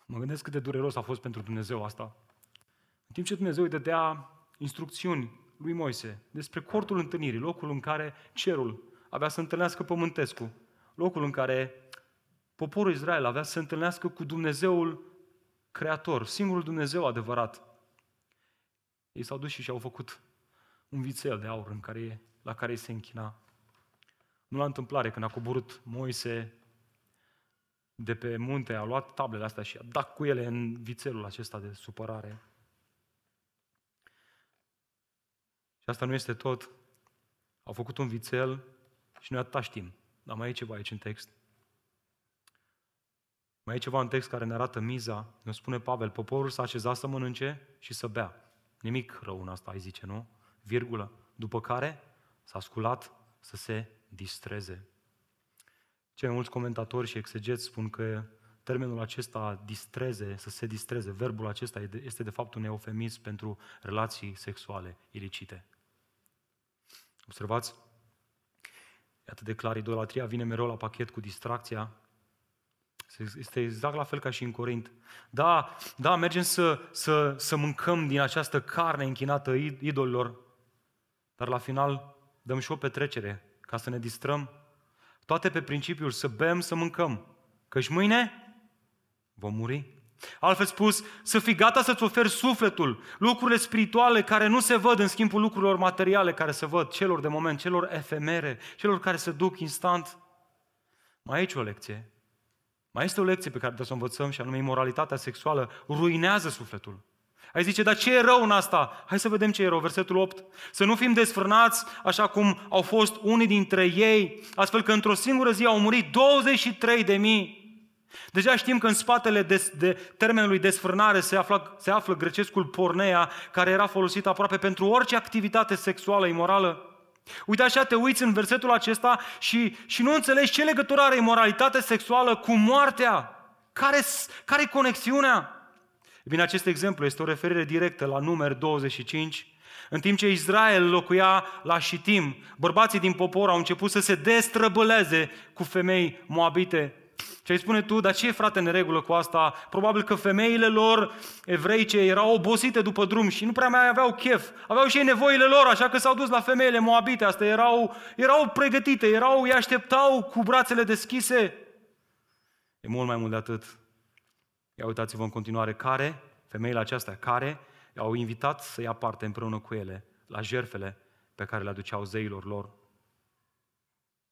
[SPEAKER 2] Mă gândesc cât de dureros a fost pentru Dumnezeu asta. În timp ce Dumnezeu îi dădea instrucțiuni lui Moise despre cortul întâlnirii, locul în care cerul avea să întâlnească pământescul, locul în care poporul Israel avea să se întâlnească cu Dumnezeul Creator, singurul Dumnezeu adevărat. Ei s-au dus și și-au făcut un vițel de aur în care, la care se închina. Nu la întâmplare, când a coborât Moise de pe munte, a luat tablele astea și a dat cu ele în vițelul acesta de supărare. Și asta nu este tot. Au făcut un vițel și noi atâta știm. Dar mai e ceva aici în text. Mai e ceva în text care ne arată miza. Ne spune Pavel, poporul s-a așezat să mănânce și să bea. Nimic rău în asta, ai zice, nu? Virgulă. După care s-a sculat să se distreze. Cei mai mulți comentatori și exegeți spun că termenul acesta distreze, să se distreze, verbul acesta este de fapt un eufemism pentru relații sexuale ilicite. Observați? E atât de clar, idolatria vine mereu la pachet cu distracția. Este exact la fel ca și în Corint. Da, da, mergem să, să, să mâncăm din această carne închinată idolilor, dar la final dăm și o petrecere ca să ne distrăm toate pe principiul să bem, să mâncăm. Căci mâine vom muri. Altfel spus, să fii gata să-ți oferi sufletul, lucrurile spirituale care nu se văd în schimbul lucrurilor materiale care se văd, celor de moment, celor efemere, celor care se duc instant. Mai aici o lecție. Mai este o lecție pe care trebuie să o învățăm și anume imoralitatea sexuală ruinează sufletul. Ai zice, dar ce e rău în asta? Hai să vedem ce e rău. Versetul 8. Să nu fim desfrânați așa cum au fost unii dintre ei, astfel că într-o singură zi au murit 23 de mii. Deja știm că în spatele de, de termenului desfrânare se află, se află grecescul pornea, care era folosit aproape pentru orice activitate sexuală imorală. Uite așa, te uiți în versetul acesta și, și nu înțelegi ce legătură are imoralitatea sexuală cu moartea. Care, care e conexiunea? Bine, acest exemplu este o referire directă la număr 25, în timp ce Israel locuia la Shitim, bărbații din popor au început să se destrăbăleze cu femei moabite. Și îi spune tu, dar ce e frate în regulă cu asta? Probabil că femeile lor evreice erau obosite după drum și nu prea mai aveau chef. Aveau și ei nevoile lor, așa că s-au dus la femeile moabite. Astea erau, erau pregătite, erau, îi așteptau cu brațele deschise. E mult mai mult de atât. Ia uitați-vă în continuare care, femeile acestea, care au invitat să ia parte împreună cu ele la jerfele pe care le aduceau zeilor lor.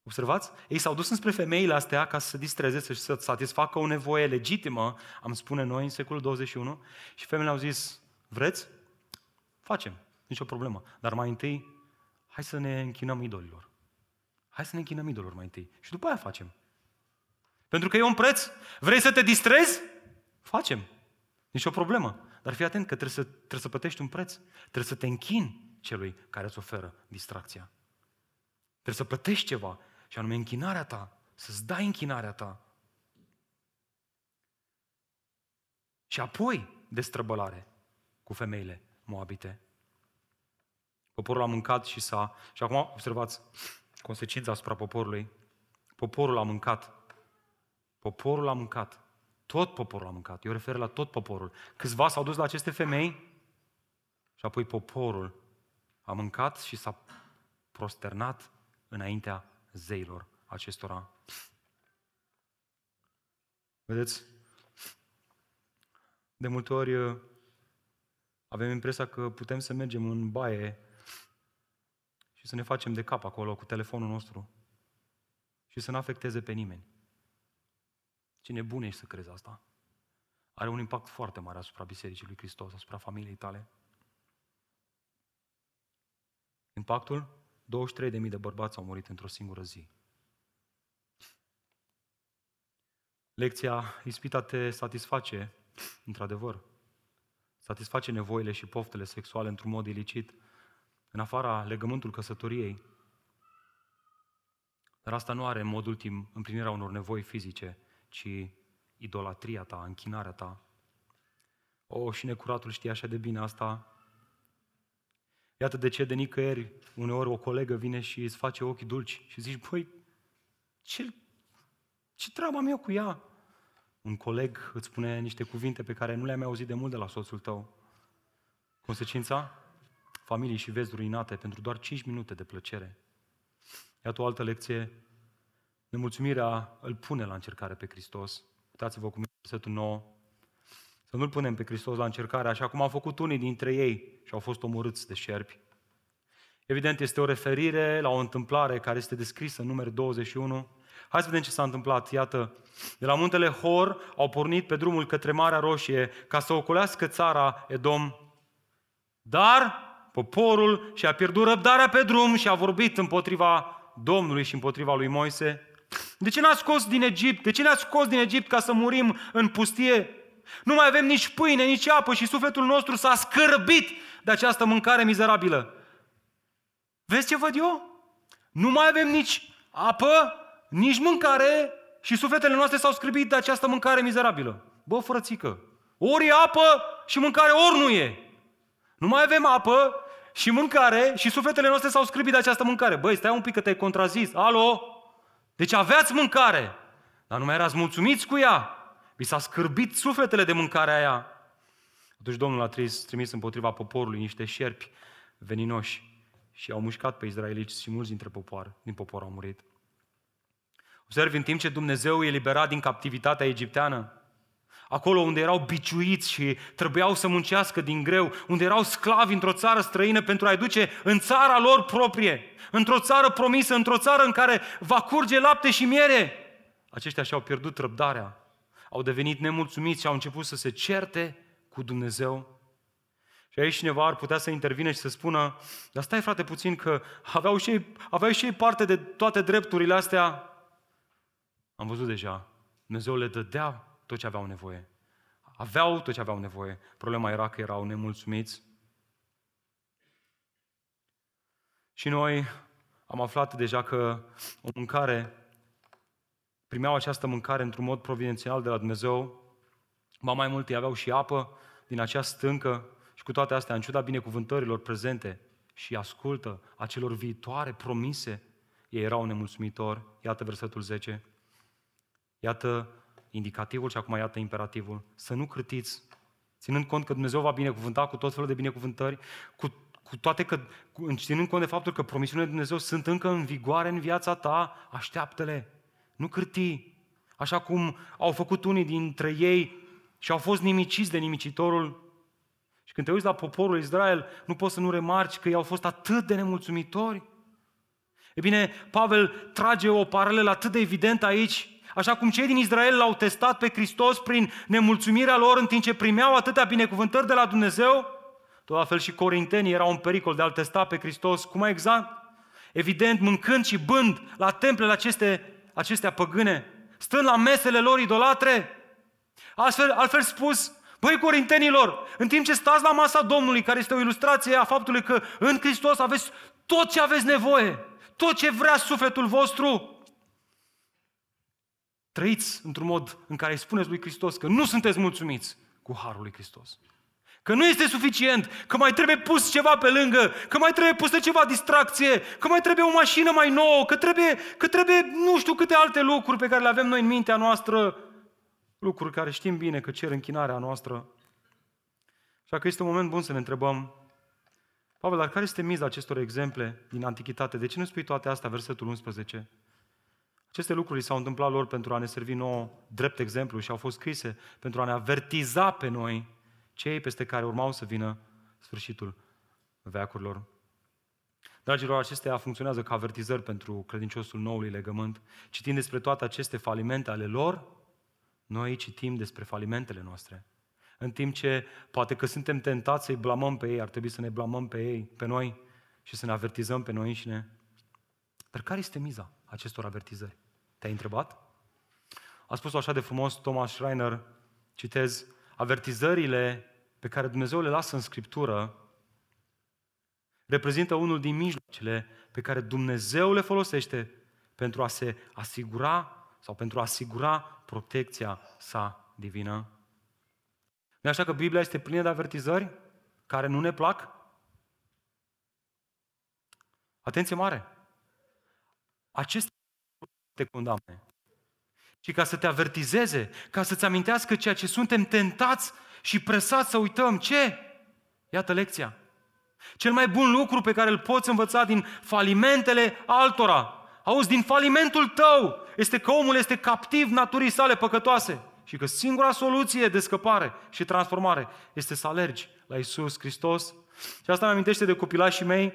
[SPEAKER 2] Observați? Ei s-au dus înspre femeile astea ca să se distreze, să, să satisfacă o nevoie legitimă, am spune noi, în secolul 21, și femeile au zis, vreți? Facem, nicio problemă. Dar mai întâi, hai să ne închinăm idolilor. Hai să ne închinăm idolilor mai întâi. Și după aia facem. Pentru că e un preț. Vrei să te distrezi? Facem. Nici o problemă. Dar fii atent că trebuie să, trebuie să plătești un preț. Trebuie să te închini celui care îți oferă distracția. Trebuie să plătești ceva. Și anume închinarea ta. Să-ți dai închinarea ta. Și apoi destrăbălare cu femeile moabite. Poporul a mâncat și s-a... Și acum observați consecința asupra poporului. Poporul a mâncat. Poporul a mâncat. Tot poporul a mâncat. Eu refer la tot poporul. Câțiva s-au dus la aceste femei și apoi poporul a mâncat și s-a prosternat înaintea zeilor acestora. Vedeți? De multe ori uh, avem impresia că putem să mergem în baie și să ne facem de cap acolo cu telefonul nostru și să nu afecteze pe nimeni. Cine bun ești să crezi asta? Are un impact foarte mare asupra Bisericii lui Hristos, asupra familiei tale. Impactul? 23.000 de bărbați au murit într-o singură zi. Lecția, ispita te satisface, într-adevăr. Satisface nevoile și poftele sexuale într-un mod ilicit, în afara legământul căsătoriei. Dar asta nu are în mod ultim împlinirea unor nevoi fizice, ci idolatria ta, închinarea ta. O, și necuratul știe așa de bine asta. Iată de ce de nicăieri uneori o colegă vine și îți face ochi dulci și zici, băi, ce, ce treabă am eu cu ea? Un coleg îți spune niște cuvinte pe care nu le-am auzit de mult de la soțul tău. Consecința? Familii și vezi ruinate pentru doar 5 minute de plăcere. Iată o altă lecție Nemulțumirea îl pune la încercare pe Hristos. Uitați-vă cum versetul 9. Să nu-L punem pe Hristos la încercare, așa cum au făcut unii dintre ei și au fost omorâți de șerpi. Evident, este o referire la o întâmplare care este descrisă în numărul 21. Hai să vedem ce s-a întâmplat. Iată, de la muntele Hor au pornit pe drumul către Marea Roșie ca să ocolească țara Edom. Dar poporul și-a pierdut răbdarea pe drum și a vorbit împotriva Domnului și împotriva lui Moise. De ce n-a scos din Egipt? De ce ne-a scos din Egipt ca să murim în pustie? Nu mai avem nici pâine, nici apă și sufletul nostru s-a scârbit de această mâncare mizerabilă. Vezi ce văd eu? Nu mai avem nici apă, nici mâncare și sufletele noastre s-au scârbit de această mâncare mizerabilă. Bă, frățică, ori e apă și mâncare, ori nu e. Nu mai avem apă și mâncare și sufletele noastre s-au scârbit de această mâncare. Băi, stai un pic că te-ai contrazis. Alo? Deci aveați mâncare, dar nu mai erați mulțumiți cu ea. Vi s-a scârbit sufletele de mâncarea aia. Atunci Domnul a trimis împotriva poporului niște șerpi veninoși și au mușcat pe izraeliți și mulți dintre popor, din popor au murit. Observi, în timp ce Dumnezeu e eliberat din captivitatea egipteană, Acolo unde erau biciuiți și trebuiau să muncească din greu, unde erau sclavi într-o țară străină pentru a-i duce în țara lor proprie, într-o țară promisă, într-o țară în care va curge lapte și miere. Aceștia și-au pierdut răbdarea, au devenit nemulțumiți și au început să se certe cu Dumnezeu. Și aici cineva ar putea să intervine și să spună, dar stai frate puțin că aveau și ei, aveau și ei parte de toate drepturile astea. Am văzut deja, Dumnezeu le dădea tot ce aveau nevoie. Aveau tot ce aveau nevoie. Problema era că erau nemulțumiți. Și noi am aflat deja că o mâncare, primeau această mâncare într-un mod providențial de la Dumnezeu, ba mai mult, ei aveau și apă din acea stâncă și cu toate astea, în ciuda binecuvântărilor prezente și ascultă acelor viitoare promise, ei erau nemulțumitori. Iată versetul 10. Iată indicativul și acum iată imperativul. Să nu cârtiți, ținând cont că Dumnezeu va binecuvânta cu tot felul de binecuvântări, cu, cu toate că, cu, ținând cont de faptul că promisiunile de Dumnezeu sunt încă în vigoare în viața ta, așteaptă-le. Nu cârti. Așa cum au făcut unii dintre ei și au fost nimiciți de nimicitorul. Și când te uiți la poporul Israel, nu poți să nu remarci că ei au fost atât de nemulțumitori. E bine, Pavel trage o paralelă atât de evidentă aici Așa cum cei din Israel l-au testat pe Hristos prin nemulțumirea lor în timp ce primeau atâtea binecuvântări de la Dumnezeu, tot la fel și corintenii erau în pericol de a-L testa pe Hristos. Cum mai exact? Evident, mâncând și bând la templele aceste, acestea păgâne, stând la mesele lor idolatre. Altfel, altfel spus, Băi, corintenilor, în timp ce stați la masa Domnului, care este o ilustrație a faptului că în Hristos aveți tot ce aveți nevoie, tot ce vrea sufletul vostru, Trăiți într-un mod în care îi spuneți lui Hristos că nu sunteți mulțumiți cu Harul lui Hristos. Că nu este suficient, că mai trebuie pus ceva pe lângă, că mai trebuie pusă ceva distracție, că mai trebuie o mașină mai nouă, că trebuie, că trebuie nu știu câte alte lucruri pe care le avem noi în mintea noastră, lucruri care știm bine că cer închinarea noastră. Așa că este un moment bun să ne întrebăm, Pavel, dar care este miza acestor exemple din Antichitate? De ce nu spui toate astea, versetul 11? Aceste lucruri s-au întâmplat lor pentru a ne servi nouă drept exemplu și au fost scrise pentru a ne avertiza pe noi cei peste care urmau să vină sfârșitul veacurilor. Dragilor, acestea funcționează ca avertizări pentru credinciosul noului legământ. Citind despre toate aceste falimente ale lor, noi citim despre falimentele noastre. În timp ce poate că suntem tentați să-i blamăm pe ei, ar trebui să ne blamăm pe ei, pe noi și să ne avertizăm pe noi înșine. Dar care este miza acestor avertizări? Te-ai întrebat? A spus așa de frumos Thomas Schreiner, citez, avertizările pe care Dumnezeu le lasă în Scriptură reprezintă unul din mijloacele pe care Dumnezeu le folosește pentru a se asigura sau pentru a asigura protecția sa divină. nu așa că Biblia este plină de avertizări care nu ne plac? Atenție mare! Aceste te condamne, ci ca să te avertizeze, ca să-ți amintească ceea ce suntem tentați și presați să uităm. Ce? Iată lecția. Cel mai bun lucru pe care îl poți învăța din falimentele altora, auzi, din falimentul tău, este că omul este captiv naturii sale păcătoase și că singura soluție de scăpare și transformare este să alergi la Isus Hristos. Și asta mi amintește de copilașii mei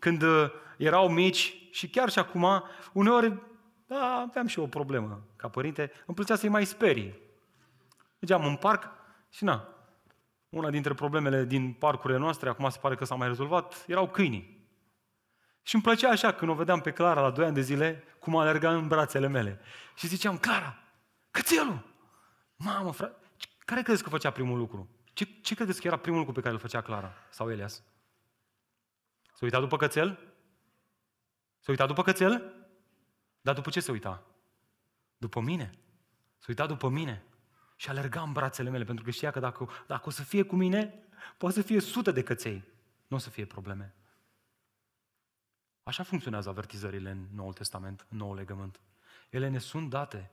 [SPEAKER 2] când uh, erau mici și chiar și acum, uneori da, aveam și o problemă ca părinte, îmi plăcea să-i mai sperii. Mergeam în parc și na, una dintre problemele din parcurile noastre, acum se pare că s-a mai rezolvat, erau câinii. Și îmi plăcea așa când o vedeam pe Clara la 2 ani de zile, cum alerga în brațele mele. Și ziceam, Clara, cățelul! Mamă, frate, care credeți că făcea primul lucru? Ce, ce credeți că era primul lucru pe care îl făcea Clara sau Elias? Se uita după cățel? Se uita după cățel? Dar după ce se uita? După mine. Se uita după mine. Și alerga în brațele mele, pentru că știa că dacă, dacă o să fie cu mine, poate să fie sute de căței. Nu o să fie probleme. Așa funcționează avertizările în Noul Testament, în Noul Legământ. Ele ne sunt date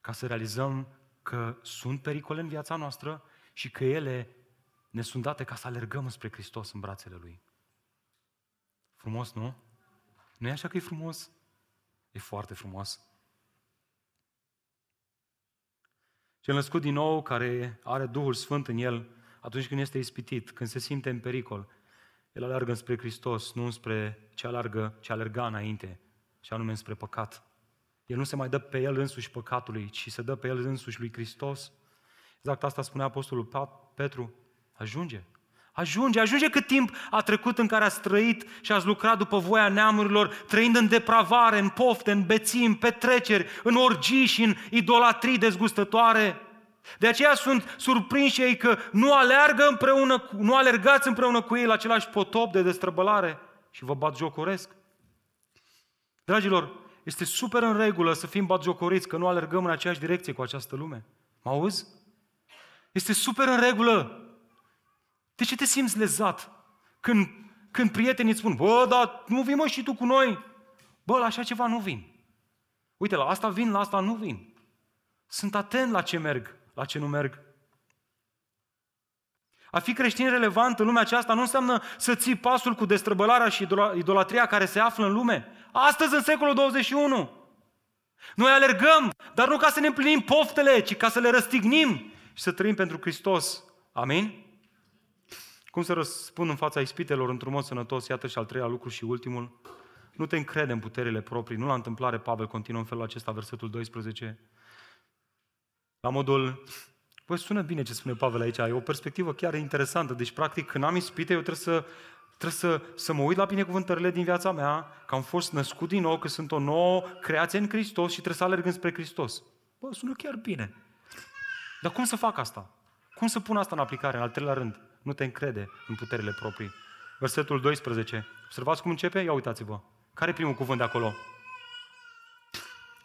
[SPEAKER 2] ca să realizăm că sunt pericole în viața noastră și că ele ne sunt date ca să alergăm spre Hristos în brațele Lui. Frumos, nu? Nu e așa că e frumos? E foarte frumos. Cel născut din nou, care are Duhul Sfânt în el, atunci când este ispitit, când se simte în pericol, el alergă spre Hristos, nu spre ce alergă, ce alerga înainte, și anume spre păcat. El nu se mai dă pe el însuși păcatului, ci se dă pe el însuși lui Hristos. Exact asta spunea Apostolul Petru. Ajunge. Ajunge, ajunge cât timp a trecut în care ați trăit și ați lucrat după voia neamurilor, trăind în depravare, în pofte, în beții, în petreceri, în orgii și în idolatrii dezgustătoare. De aceea sunt surprinși ei că nu alergă împreună, nu alergați împreună cu ei la același potop de destrăbălare și vă bat jocoresc. Dragilor, este super în regulă să fim batjocoriți, că nu alergăm în aceeași direcție cu această lume. Mă auzi? Este super în regulă. De ce te simți lezat când, când prietenii îți spun, bă, dar nu vii mă și tu cu noi? Bă, la așa ceva nu vin. Uite, la asta vin, la asta nu vin. Sunt atent la ce merg, la ce nu merg. A fi creștin relevant în lumea aceasta nu înseamnă să ții pasul cu destrăbălarea și idolatria care se află în lume. Astăzi, în secolul 21. Noi alergăm, dar nu ca să ne împlinim poftele, ci ca să le răstignim și să trăim pentru Hristos. Amin? Cum să răspund în fața ispitelor într-un mod sănătos? Iată și al treilea lucru și ultimul. Nu te încrede în puterile proprii. Nu la întâmplare Pavel continuă în felul acesta, versetul 12. La modul, Păi sună bine ce spune Pavel aici, e o perspectivă chiar interesantă. Deci, practic, când am ispite, eu trebuie să, trebuie să, să mă uit la binecuvântările din viața mea, că am fost născut din nou, că sunt o nouă creație în Hristos și trebuie să alerg spre Hristos. Bă, sună chiar bine. Dar cum să fac asta? Cum să pun asta în aplicare, în al treilea rând? Nu te încrede în puterile proprii. Versetul 12. Observați cum începe? Ia uitați-vă. Care e primul cuvânt de acolo?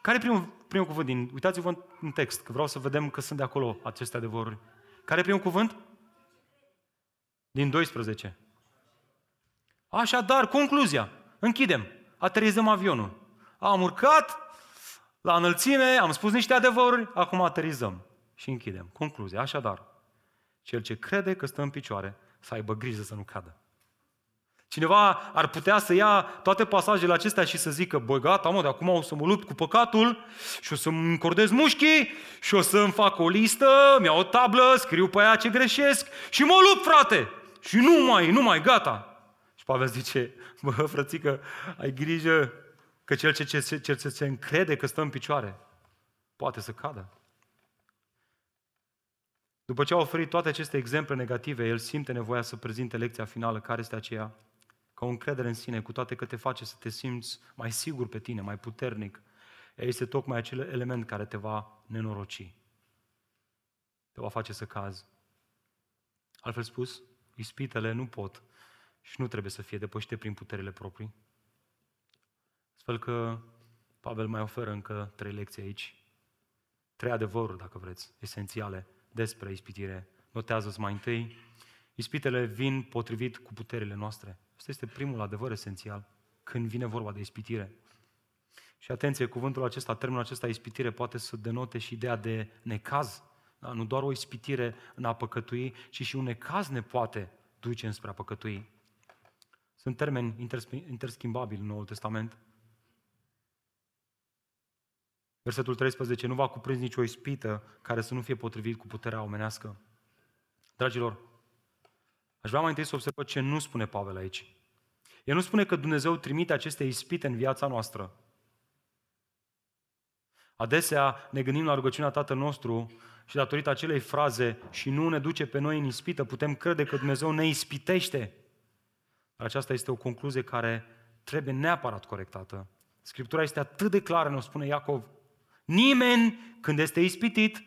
[SPEAKER 2] Care e primul, primul cuvânt din... Uitați-vă în text, că vreau să vedem că sunt de acolo aceste adevăruri. Care e primul cuvânt? Din 12. Așadar, concluzia. Închidem. Aterizăm avionul. Am urcat la înălțime, am spus niște adevăruri, acum aterizăm și închidem. Concluzia. Așadar, cel ce crede că stă în picioare, să aibă grijă să nu cadă. Cineva ar putea să ia toate pasajele acestea și să zică, băi, gata, mă, de acum o să mă lupt cu păcatul și o să-mi încordez mușchii și o să-mi fac o listă, mi-au o tablă, scriu pe aia ce greșesc și mă lupt, frate! Și nu mai, nu mai, gata! Și Pavel zice, *laughs* bă, frățică, ai grijă că cel ce, ce, ce, ce se încrede că stă în picioare poate să cadă. După ce a oferit toate aceste exemple negative, el simte nevoia să prezinte lecția finală, care este aceea ca o încredere în sine, cu toate că te face să te simți mai sigur pe tine, mai puternic, este tocmai acel element care te va nenoroci. Te va face să cazi. Altfel spus, ispitele nu pot și nu trebuie să fie depășite prin puterile proprii. Astfel că Pavel mai oferă încă trei lecții aici. Trei adevăruri, dacă vreți, esențiale despre ispitire. Notează-ți mai întâi, ispitele vin potrivit cu puterile noastre. Asta este primul adevăr esențial când vine vorba de ispitire. Și atenție, cuvântul acesta, termenul acesta ispitire poate să denote și ideea de necaz. Da? Nu doar o ispitire în a păcătui, ci și un necaz ne poate duce înspre a păcătui. Sunt termeni interschimbabili în Noul Testament. Versetul 13, nu va cuprins nicio ispită care să nu fie potrivit cu puterea omenească. Dragilor, Aș vrea mai întâi să observă ce nu spune Pavel aici. El nu spune că Dumnezeu trimite aceste ispite în viața noastră. Adesea ne gândim la rugăciunea Tatăl nostru și datorită acelei fraze și nu ne duce pe noi în ispită, putem crede că Dumnezeu ne ispitește. Dar aceasta este o concluzie care trebuie neapărat corectată. Scriptura este atât de clară, ne spune Iacov. Nimeni, când este ispitit,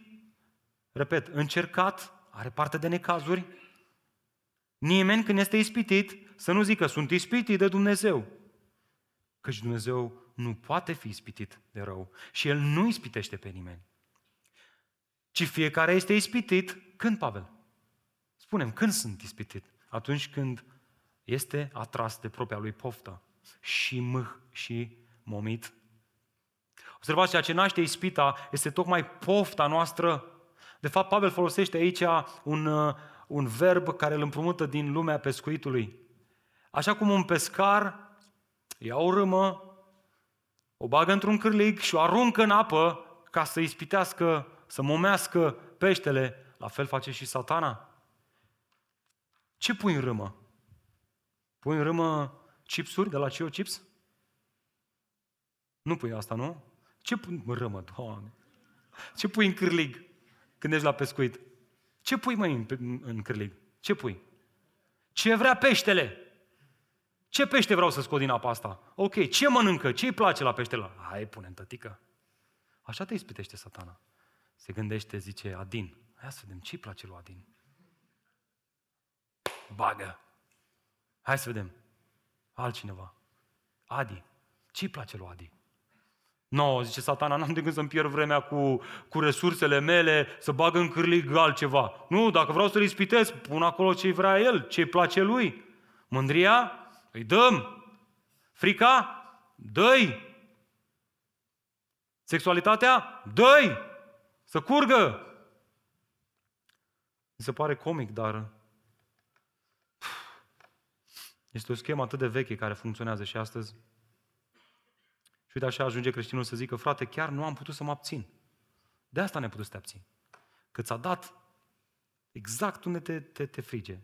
[SPEAKER 2] repet, încercat, are parte de necazuri, Nimeni când este ispitit să nu zică sunt ispitit de Dumnezeu. Căci Dumnezeu nu poate fi ispitit de rău și El nu ispitește pe nimeni. Ci fiecare este ispitit când, Pavel? Spunem, când sunt ispitit? Atunci când este atras de propria lui poftă și mâh și momit. Observați, ceea ce naște ispita este tocmai pofta noastră. De fapt, Pavel folosește aici un, un verb care îl împrumută din lumea pescuitului. Așa cum un pescar ia o râmă, o bagă într-un cârlig și o aruncă în apă ca să ispitească să momească peștele, la fel face și satana. Ce pui în râmă? Pui în râmă chipsuri de la Cio Chips? Nu pui asta, nu? Ce pui în râmă, Doamne? Ce pui în cârlig când ești la pescuit? Ce pui, mai în, în cârlig? Ce pui? Ce vrea peștele? Ce pește vreau să scot din apa asta? Ok, ce mănâncă? Ce îi place la peștele? Hai, pune în tătică. Așa te ispitește satana. Se gândește, zice Adin. Hai să vedem ce îi place lui Adin. Bagă. Hai să vedem. Altcineva. Adi. Ce îi place lui Adi? No, zice satana, n-am de gând să-mi pierd vremea cu, cu resursele mele, să bag în cârlig altceva. Nu, dacă vreau să-l ispitez, pun acolo ce vrea el, ce-i place lui. Mândria? Îi dăm. Frica? dă Sexualitatea? dă Să curgă. Mi se pare comic, dar este o schemă atât de veche care funcționează și astăzi. Și uite așa ajunge creștinul să zică, frate, chiar nu am putut să mă abțin. De asta ne putut să te abțin. Că ți-a dat exact unde te, te, te frige.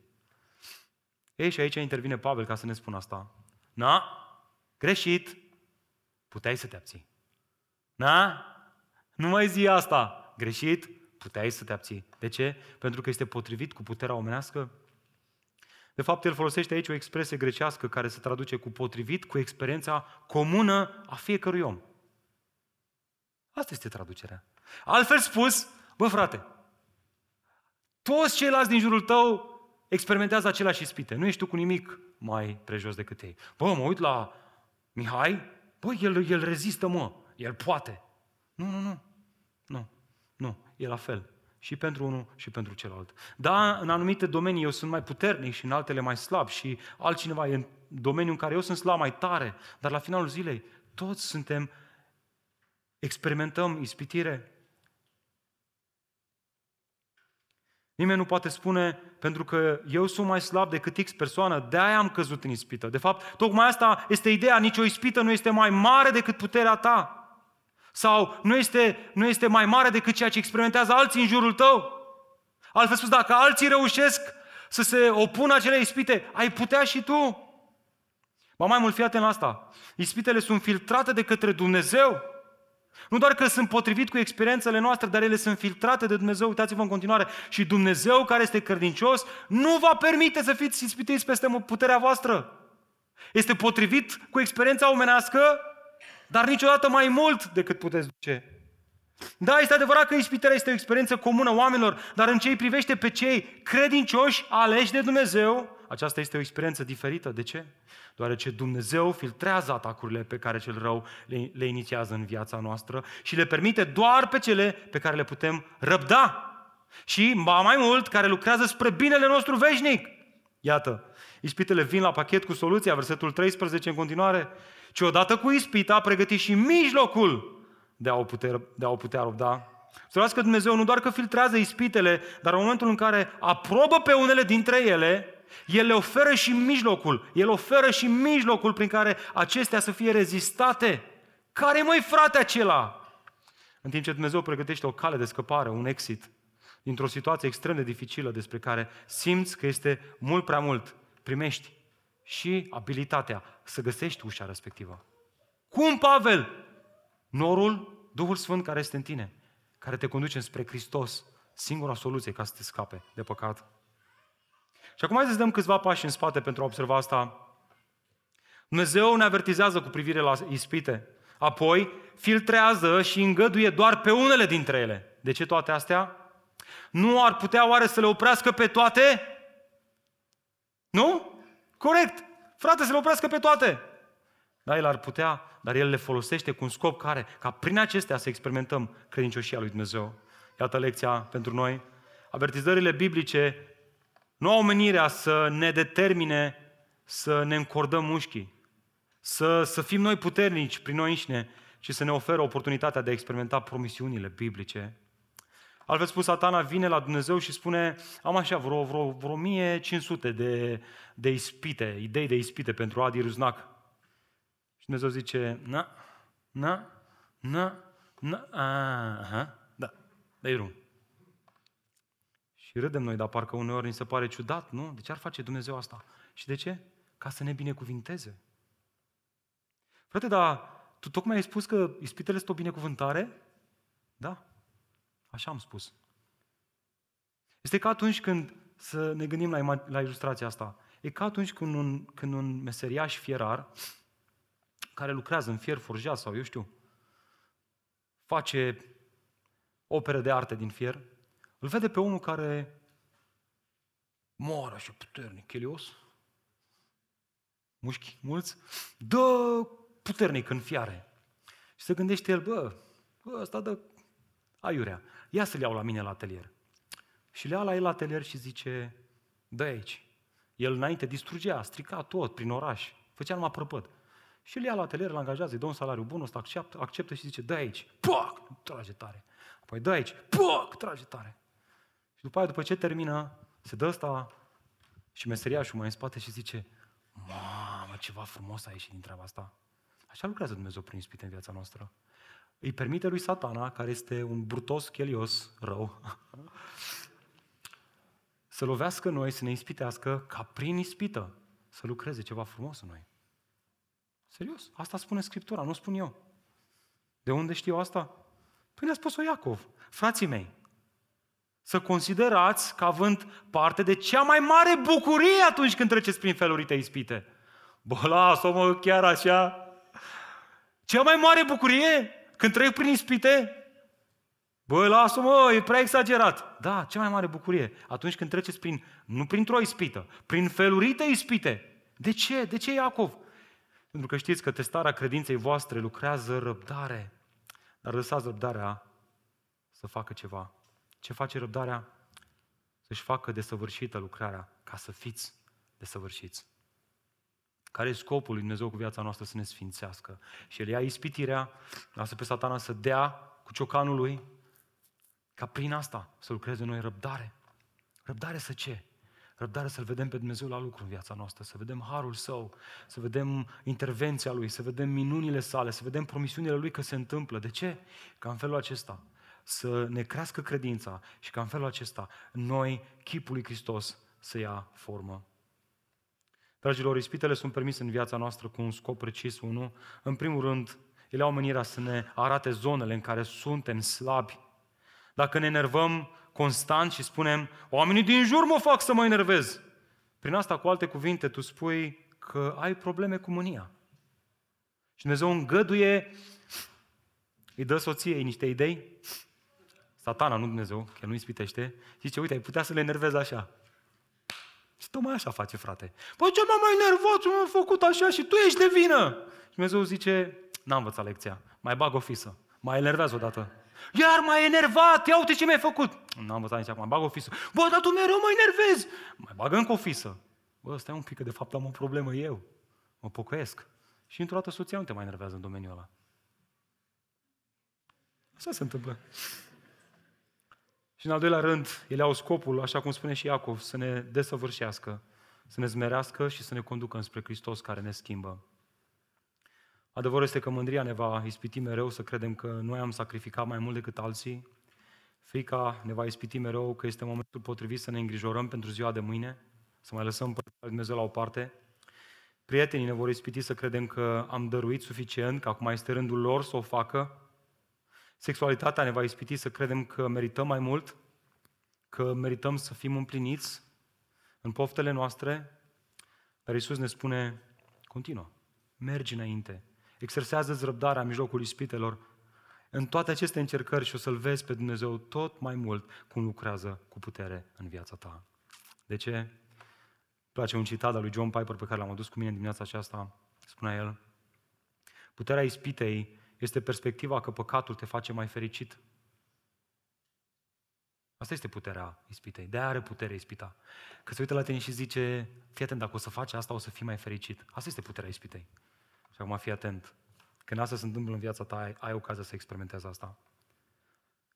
[SPEAKER 2] Ei, și aici intervine Pavel ca să ne spună asta. Na? Greșit. Puteai să te abții. Na? Nu mai zi asta. Greșit. Puteai să te abții. De ce? Pentru că este potrivit cu puterea omenească de fapt, el folosește aici o expresie grecească care se traduce cu potrivit, cu experiența comună a fiecărui om. Asta este traducerea. Altfel spus, bă frate, toți ceilalți din jurul tău experimentează aceleași ispite. Nu ești tu cu nimic mai prejos decât ei. Bă, mă uit la Mihai, bă, el, el rezistă, mă, el poate. Nu, nu, nu, nu, nu, e la fel și pentru unul și pentru celălalt. Da, în anumite domenii eu sunt mai puternic și în altele mai slab și altcineva e în domeniul în care eu sunt slab mai tare, dar la finalul zilei toți suntem, experimentăm ispitire. Nimeni nu poate spune, pentru că eu sunt mai slab decât X persoană, de-aia am căzut în ispită. De fapt, tocmai asta este ideea, nicio ispită nu este mai mare decât puterea ta sau nu este, nu este mai mare decât ceea ce experimentează alții în jurul tău. Altfel spus, dacă alții reușesc să se opună acelei ispite, ai putea și tu. Ba mai mult, fii atent la asta. Ispitele sunt filtrate de către Dumnezeu. Nu doar că sunt potrivit cu experiențele noastre, dar ele sunt filtrate de Dumnezeu. Uitați-vă în continuare. Și Dumnezeu, care este credincios, nu va permite să fiți ispitiți peste puterea voastră. Este potrivit cu experiența omenească dar niciodată mai mult decât puteți duce. Da, este adevărat că ispitarea este o experiență comună oamenilor, dar în ce îi privește pe cei credincioși aleși de Dumnezeu, aceasta este o experiență diferită. De ce? Deoarece Dumnezeu filtrează atacurile pe care cel rău le, le inițiază în viața noastră și le permite doar pe cele pe care le putem răbda. Și, mai mult, care lucrează spre binele nostru veșnic. Iată, ispitele vin la pachet cu soluția, versetul 13 în continuare ci odată cu ispita a pregătit și mijlocul de a o putea, de a o putea răbda. Să că Dumnezeu nu doar că filtrează ispitele, dar în momentul în care aprobă pe unele dintre ele, El le oferă și mijlocul. El oferă și mijlocul prin care acestea să fie rezistate. Care mai frate acela? În timp ce Dumnezeu pregătește o cale de scăpare, un exit, dintr-o situație extrem de dificilă despre care simți că este mult prea mult, primești și abilitatea să găsești ușa respectivă. Cum, Pavel? Norul, Duhul Sfânt care este în tine, care te conduce spre Hristos, singura soluție ca să te scape de păcat. Și acum hai să dăm câțiva pași în spate pentru a observa asta. Dumnezeu ne avertizează cu privire la ispite. Apoi filtrează și îngăduie doar pe unele dintre ele. De ce toate astea? Nu ar putea oare să le oprească pe toate? Nu? Corect. Frate, să le oprească pe toate. Da, el ar putea, dar el le folosește cu un scop care, ca prin acestea să experimentăm credincioșia lui Dumnezeu. Iată lecția pentru noi. Avertizările biblice nu au menirea să ne determine să ne încordăm mușchii, să, să fim noi puternici prin noi înșine, ci să ne oferă oportunitatea de a experimenta promisiunile biblice Altfel spus, satana vine la Dumnezeu și spune, am așa vreo, vreo, vreo 1500 de, de ispite, idei de ispite pentru Adi Ruznac. Și Dumnezeu zice, na, na, na, na, aha, da, dă Și râdem noi, dar parcă uneori ni se pare ciudat, nu? De ce ar face Dumnezeu asta? Și de ce? Ca să ne binecuvinteze. Frate, dar tu tocmai ai spus că ispitele sunt o binecuvântare? Da, așa am spus. Este ca atunci când, să ne gândim la, la ilustrația asta, e ca atunci când un, când un meseriaș fierar, care lucrează în fier forjat sau eu știu, face opere de artă din fier, îl vede pe unul care moară așa puternic, chelios, mușchi mulți, dă puternic în fiare. Și se gândește el, bă, bă ăsta dă aiurea. Ia să-l iau la mine la atelier. Și le ia la el la atelier și zice, dă aici. El înainte distrugea, strica tot prin oraș, făcea numai prăpăd. Și îl ia la atelier, îl angajează, îi dă un salariu bun, ăsta acceptă, acceptă și zice, dă aici, poc, trage tare. Apoi dă aici, poc, trage tare. Și după aia, după ce termină, se dă ăsta și meseriașul mai în spate și zice, mamă, ceva frumos a ieșit din treaba asta. Așa lucrează Dumnezeu prin ispite în viața noastră. Îi permite lui satana, care este un brutos chelios rău, să lovească noi, să ne ispitească, ca prin ispită să lucreze ceva frumos în noi. Serios, asta spune Scriptura, nu spun eu. De unde știu asta? Păi ne-a spus-o Iacov. Frații mei, să considerați că având parte de cea mai mare bucurie atunci când treceți prin felurite ispite. Bă, lasă-mă chiar așa. Cea mai mare bucurie când trec prin ispite? Bă, lasă-mă, e prea exagerat. Da, cea mai mare bucurie atunci când treceți prin, nu printr-o ispită, prin felurite ispite. De ce? De ce Iacov? Pentru că știți că testarea credinței voastre lucrează răbdare. Dar lăsați răbdarea să facă ceva. Ce face răbdarea? Să-și facă desăvârșită lucrarea, ca să fiți desăvârșiți. Care e scopul lui Dumnezeu cu viața noastră să ne sfințească? Și El ia ispitirea, lasă pe satana să dea cu ciocanul lui, ca prin asta să lucreze noi răbdare. Răbdare să ce? Răbdare să-L vedem pe Dumnezeu la lucru în viața noastră, să vedem harul Său, să vedem intervenția Lui, să vedem minunile sale, să vedem promisiunile Lui că se întâmplă. De ce? Ca în felul acesta să ne crească credința și ca în felul acesta noi, chipul lui Hristos, să ia formă. Dragilor, ispitele sunt permise în viața noastră cu un scop precis, unul. În primul rând, ele au menirea să ne arate zonele în care suntem slabi. Dacă ne enervăm constant și spunem, oamenii din jur mă fac să mă enervez. Prin asta, cu alte cuvinte, tu spui că ai probleme cu mânia. Și Dumnezeu îngăduie, îi dă soției niște idei, satana, nu Dumnezeu, că nu ispitește, zice, uite, ai putea să le enervezi așa. Și tocmai așa face, frate. Păi ce m-am mai enervat, ce m-am făcut așa și tu ești de vină. Și Dumnezeu zice, n-am învățat lecția, mai bag o fisă, mai enervează odată. Iar mai enervat, ia uite ce mi-ai făcut. N-am învățat nici acum, bag o fisă. Bă, dar tu mereu mă enervezi. Mai bag încă o fisă. Bă, stai un pic, că de fapt am o problemă eu. Mă pocăiesc. Și într-o dată soția nu te mai enervează în domeniul ăla. Așa se întâmplă. Și în al doilea rând, ele au scopul, așa cum spune și Iacov, să ne desăvârșească, să ne zmerească și să ne conducă înspre Hristos care ne schimbă. Adevărul este că mândria ne va ispiti mereu să credem că noi am sacrificat mai mult decât alții. Frica ne va ispiti mereu că este momentul potrivit să ne îngrijorăm pentru ziua de mâine, să mai lăsăm pe Dumnezeu la o parte. Prietenii ne vor ispiti să credem că am dăruit suficient, că acum este rândul lor să o facă. Sexualitatea ne va ispiti să credem că merităm mai mult, că merităm să fim împliniți în poftele noastre, dar Iisus ne spune, continuă, mergi înainte, exersează-ți răbdarea în mijlocul ispitelor, în toate aceste încercări și o să-L vezi pe Dumnezeu tot mai mult cum lucrează cu putere în viața ta. De ce? Îmi place un citat al lui John Piper pe care l-am adus cu mine dimineața aceasta. Spunea el, puterea ispitei este perspectiva că păcatul te face mai fericit. Asta este puterea ispitei. De are putere ispita. Că se uită la tine și zice, fii atent, dacă o să faci asta, o să fii mai fericit. Asta este puterea ispitei. Și acum fii atent. Când asta se întâmplă în viața ta, ai, ai ocazia să experimentezi asta.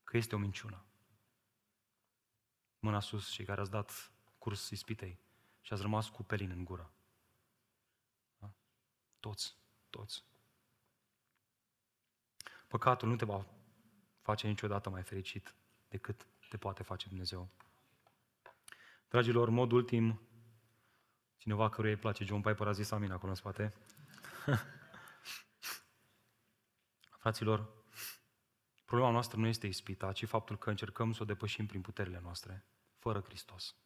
[SPEAKER 2] Că este o minciună. Mâna sus, cei care ați dat curs ispitei și ați rămas cu pelin în gură. Da? Toți, toți. Păcatul nu te va face niciodată mai fericit. decât te poate face Dumnezeu. Dragilor, mod ultim, cineva căruia îi place John Piper a zis amin acolo în spate. *laughs* Fraților, problema noastră nu este ispita, ci faptul că încercăm să o depășim prin puterile noastre, fără Hristos.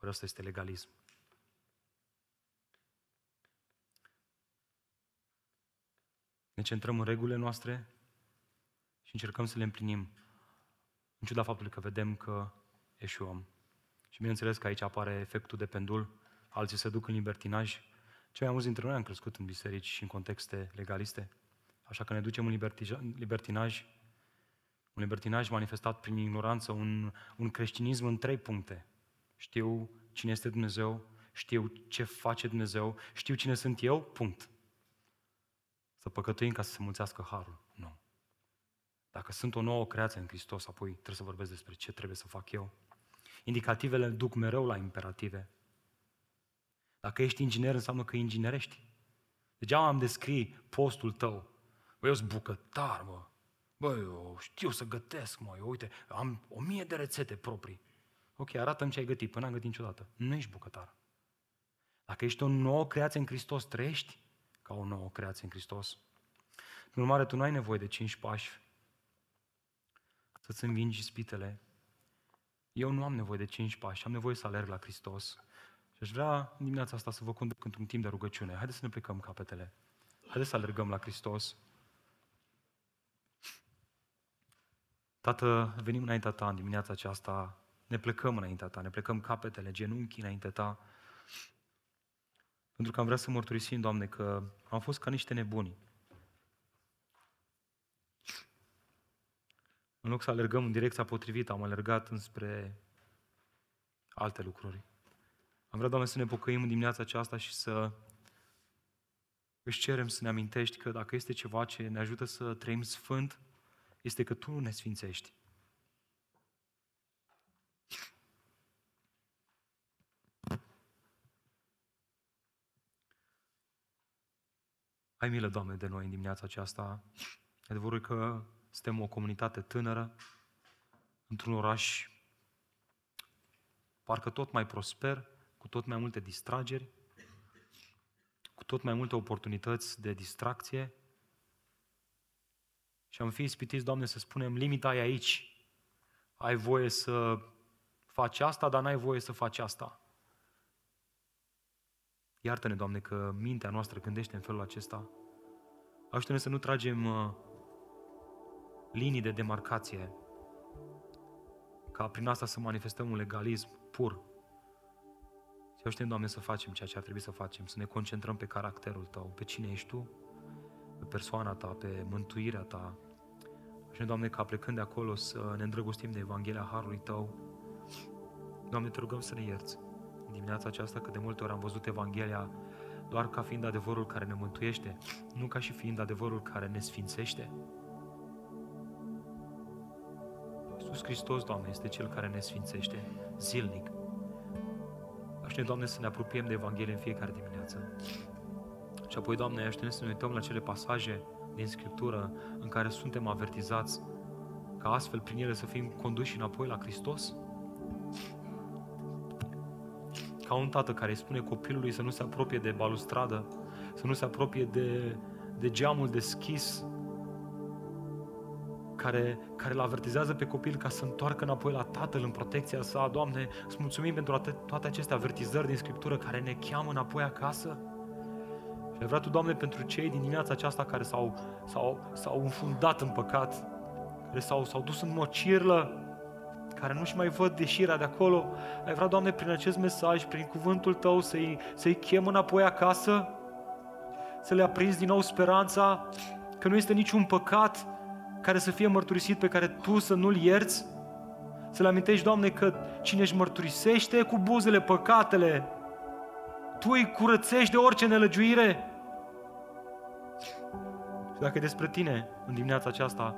[SPEAKER 2] Ori asta este legalism. Ne centrăm în regulile noastre și încercăm să le împlinim, în ciuda faptului că vedem că eșuăm. Și bineînțeles că aici apare efectul de pendul, alții se duc în libertinaj. Cei mai mulți dintre noi am crescut în biserici și în contexte legaliste, așa că ne ducem în libertinaj, un libertinaj manifestat prin ignoranță, un, un creștinism în trei puncte. Știu cine este Dumnezeu, știu ce face Dumnezeu, știu cine sunt eu, punct. Să păcătuim ca să se mulțească harul. Nu. Dacă sunt o nouă creație în Hristos, apoi trebuie să vorbesc despre ce trebuie să fac eu. Indicativele duc mereu la imperative. Dacă ești inginer, înseamnă că inginerești. Degeaba am descrii postul tău. Băi, eu sunt bucătar, mă. Băi, eu știu să gătesc, mă. Eu, uite, am o mie de rețete proprii. Ok, arată-mi ce ai gătit, până am gătit niciodată. Nu ești bucătar. Dacă ești o nouă creație în Hristos, trăiești ca o nouă creație în Hristos. În urmare, tu nu ai nevoie de cinci pași să-ți învingi spitele. Eu nu am nevoie de cinci pași, am nevoie să alerg la Hristos. Și aș vrea dimineața asta să vă conduc într-un timp de rugăciune. Haideți să ne plecăm capetele. Haideți să alergăm la Hristos. Tată, venim înaintea Ta în dimineața aceasta, ne plecăm înaintea Ta, ne plecăm capetele, genunchii înaintea Ta, pentru că am vrea să mărturisim, Doamne, că am fost ca niște nebuni. În loc să alergăm în direcția potrivită, am alergat înspre alte lucruri. Am vrea, Doamne, să ne pocăim în dimineața aceasta și să își cerem să ne amintești că dacă este ceva ce ne ajută să trăim sfânt, este că Tu nu ne sfințești. Ai milă, Doamne, de noi în dimineața aceasta. Adevărul că suntem o comunitate tânără, într-un oraș parcă tot mai prosper, cu tot mai multe distrageri, cu tot mai multe oportunități de distracție. Și am fi ispitiți, Doamne, să spunem, limita e aici. Ai voie să faci asta, dar n-ai voie să faci asta. Iartă-ne, Doamne, că mintea noastră gândește în felul acesta. Ajută-ne să nu tragem uh, linii de demarcație, ca prin asta să manifestăm un legalism pur. Și ajută Doamne, să facem ceea ce ar trebui să facem, să ne concentrăm pe caracterul Tău, pe cine ești Tu, pe persoana Ta, pe mântuirea Ta. Și Doamne, ca plecând de acolo să ne îndrăgostim de Evanghelia Harului Tău. Doamne, te rugăm să ne ierți în dimineața aceasta, că de multe ori am văzut Evanghelia doar ca fiind adevărul care ne mântuiește, nu ca și fiind adevărul care ne sfințește. Iisus Hristos, Doamne, este Cel care ne sfințește zilnic. Aștept, Doamne, să ne apropiem de Evanghelie în fiecare dimineață. Și apoi, Doamne, aștept să ne uităm la cele pasaje din Scriptură în care suntem avertizați ca astfel prin ele să fim conduși înapoi la Hristos ca un tată care îi spune copilului să nu se apropie de balustradă, să nu se apropie de, de geamul deschis, care, care îl avertizează pe copil ca să întoarcă înapoi la Tatăl în protecția sa. Doamne, îți mulțumim pentru toate aceste avertizări din Scriptură care ne cheamă înapoi acasă. Și vreau Tu, Doamne, pentru cei din dimineața aceasta care s-au, s-au, s-au înfundat în păcat, care s-au, s-au dus în mocirlă, care nu-și mai văd deșirea de acolo, ai vrea, Doamne, prin acest mesaj, prin cuvântul Tău, să-i, să-i chem înapoi acasă, să le aprinzi din nou speranța că nu este niciun păcat care să fie mărturisit pe care Tu să nu-l ierți, să le amintești, Doamne, că cine își mărturisește cu buzele păcatele, Tu îi curățești de orice nelăgiuire. Și dacă e despre Tine, în dimineața aceasta,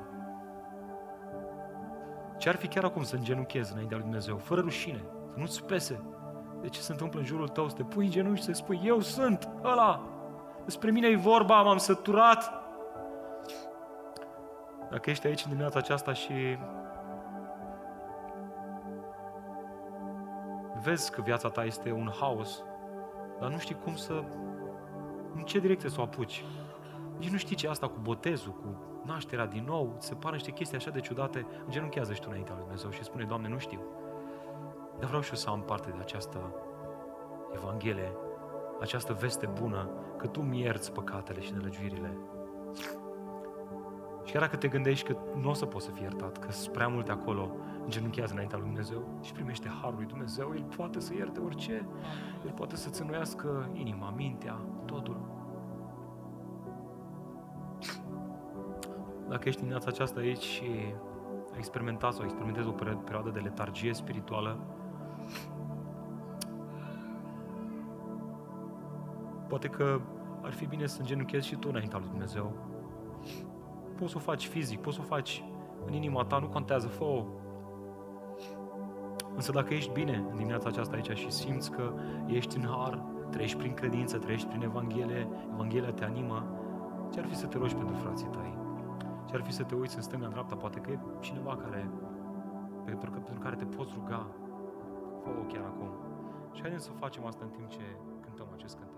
[SPEAKER 2] ce ar fi chiar acum să îngenuchezi înaintea lui Dumnezeu, fără rușine, să nu-ți pese de ce se întâmplă în jurul tău, să te pui în genunchi și să spui, eu sunt ăla, despre mine e vorba, m-am săturat. Dacă ești aici în dimineața aceasta și vezi că viața ta este un haos, dar nu știi cum să, în ce direcție să o apuci. Nici nu știi ce e asta cu botezul, cu nașterea din nou, se pare niște chestii așa de ciudate, îngenunchează și tu înaintea lui Dumnezeu și spune, Doamne, nu știu. Dar vreau și eu să am parte de această Evanghelie, această veste bună, că Tu mi ierți păcatele și nelegiuirile. Și chiar dacă te gândești că nu o să poți să fii iertat, că sunt prea multe acolo, îngenunchează înaintea lui Dumnezeu și primește harul lui Dumnezeu, El poate să ierte orice, El poate să-ți înnoiască inima, mintea, totul. Dacă ești în dimineața aceasta aici și ai experimentat sau experimentezi o perioadă de letargie spirituală, poate că ar fi bine să îngenunchezi și tu înaintea lui Dumnezeu. Poți să o faci fizic, poți să o faci în inima ta, nu contează, fă Însă dacă ești bine în dimineața aceasta aici și simți că ești în har, trăiești prin credință, trăiești prin Evanghelie, Evanghelia te animă, ce ar fi să te rogi pentru frații tăi? Ce ar fi să te uiți în stânga, în dreapta? Poate că e cineva care, pentru, că, pentru care te poți ruga. Fă-o chiar acum. Și haideți să facem asta în timp ce cântăm acest cântec.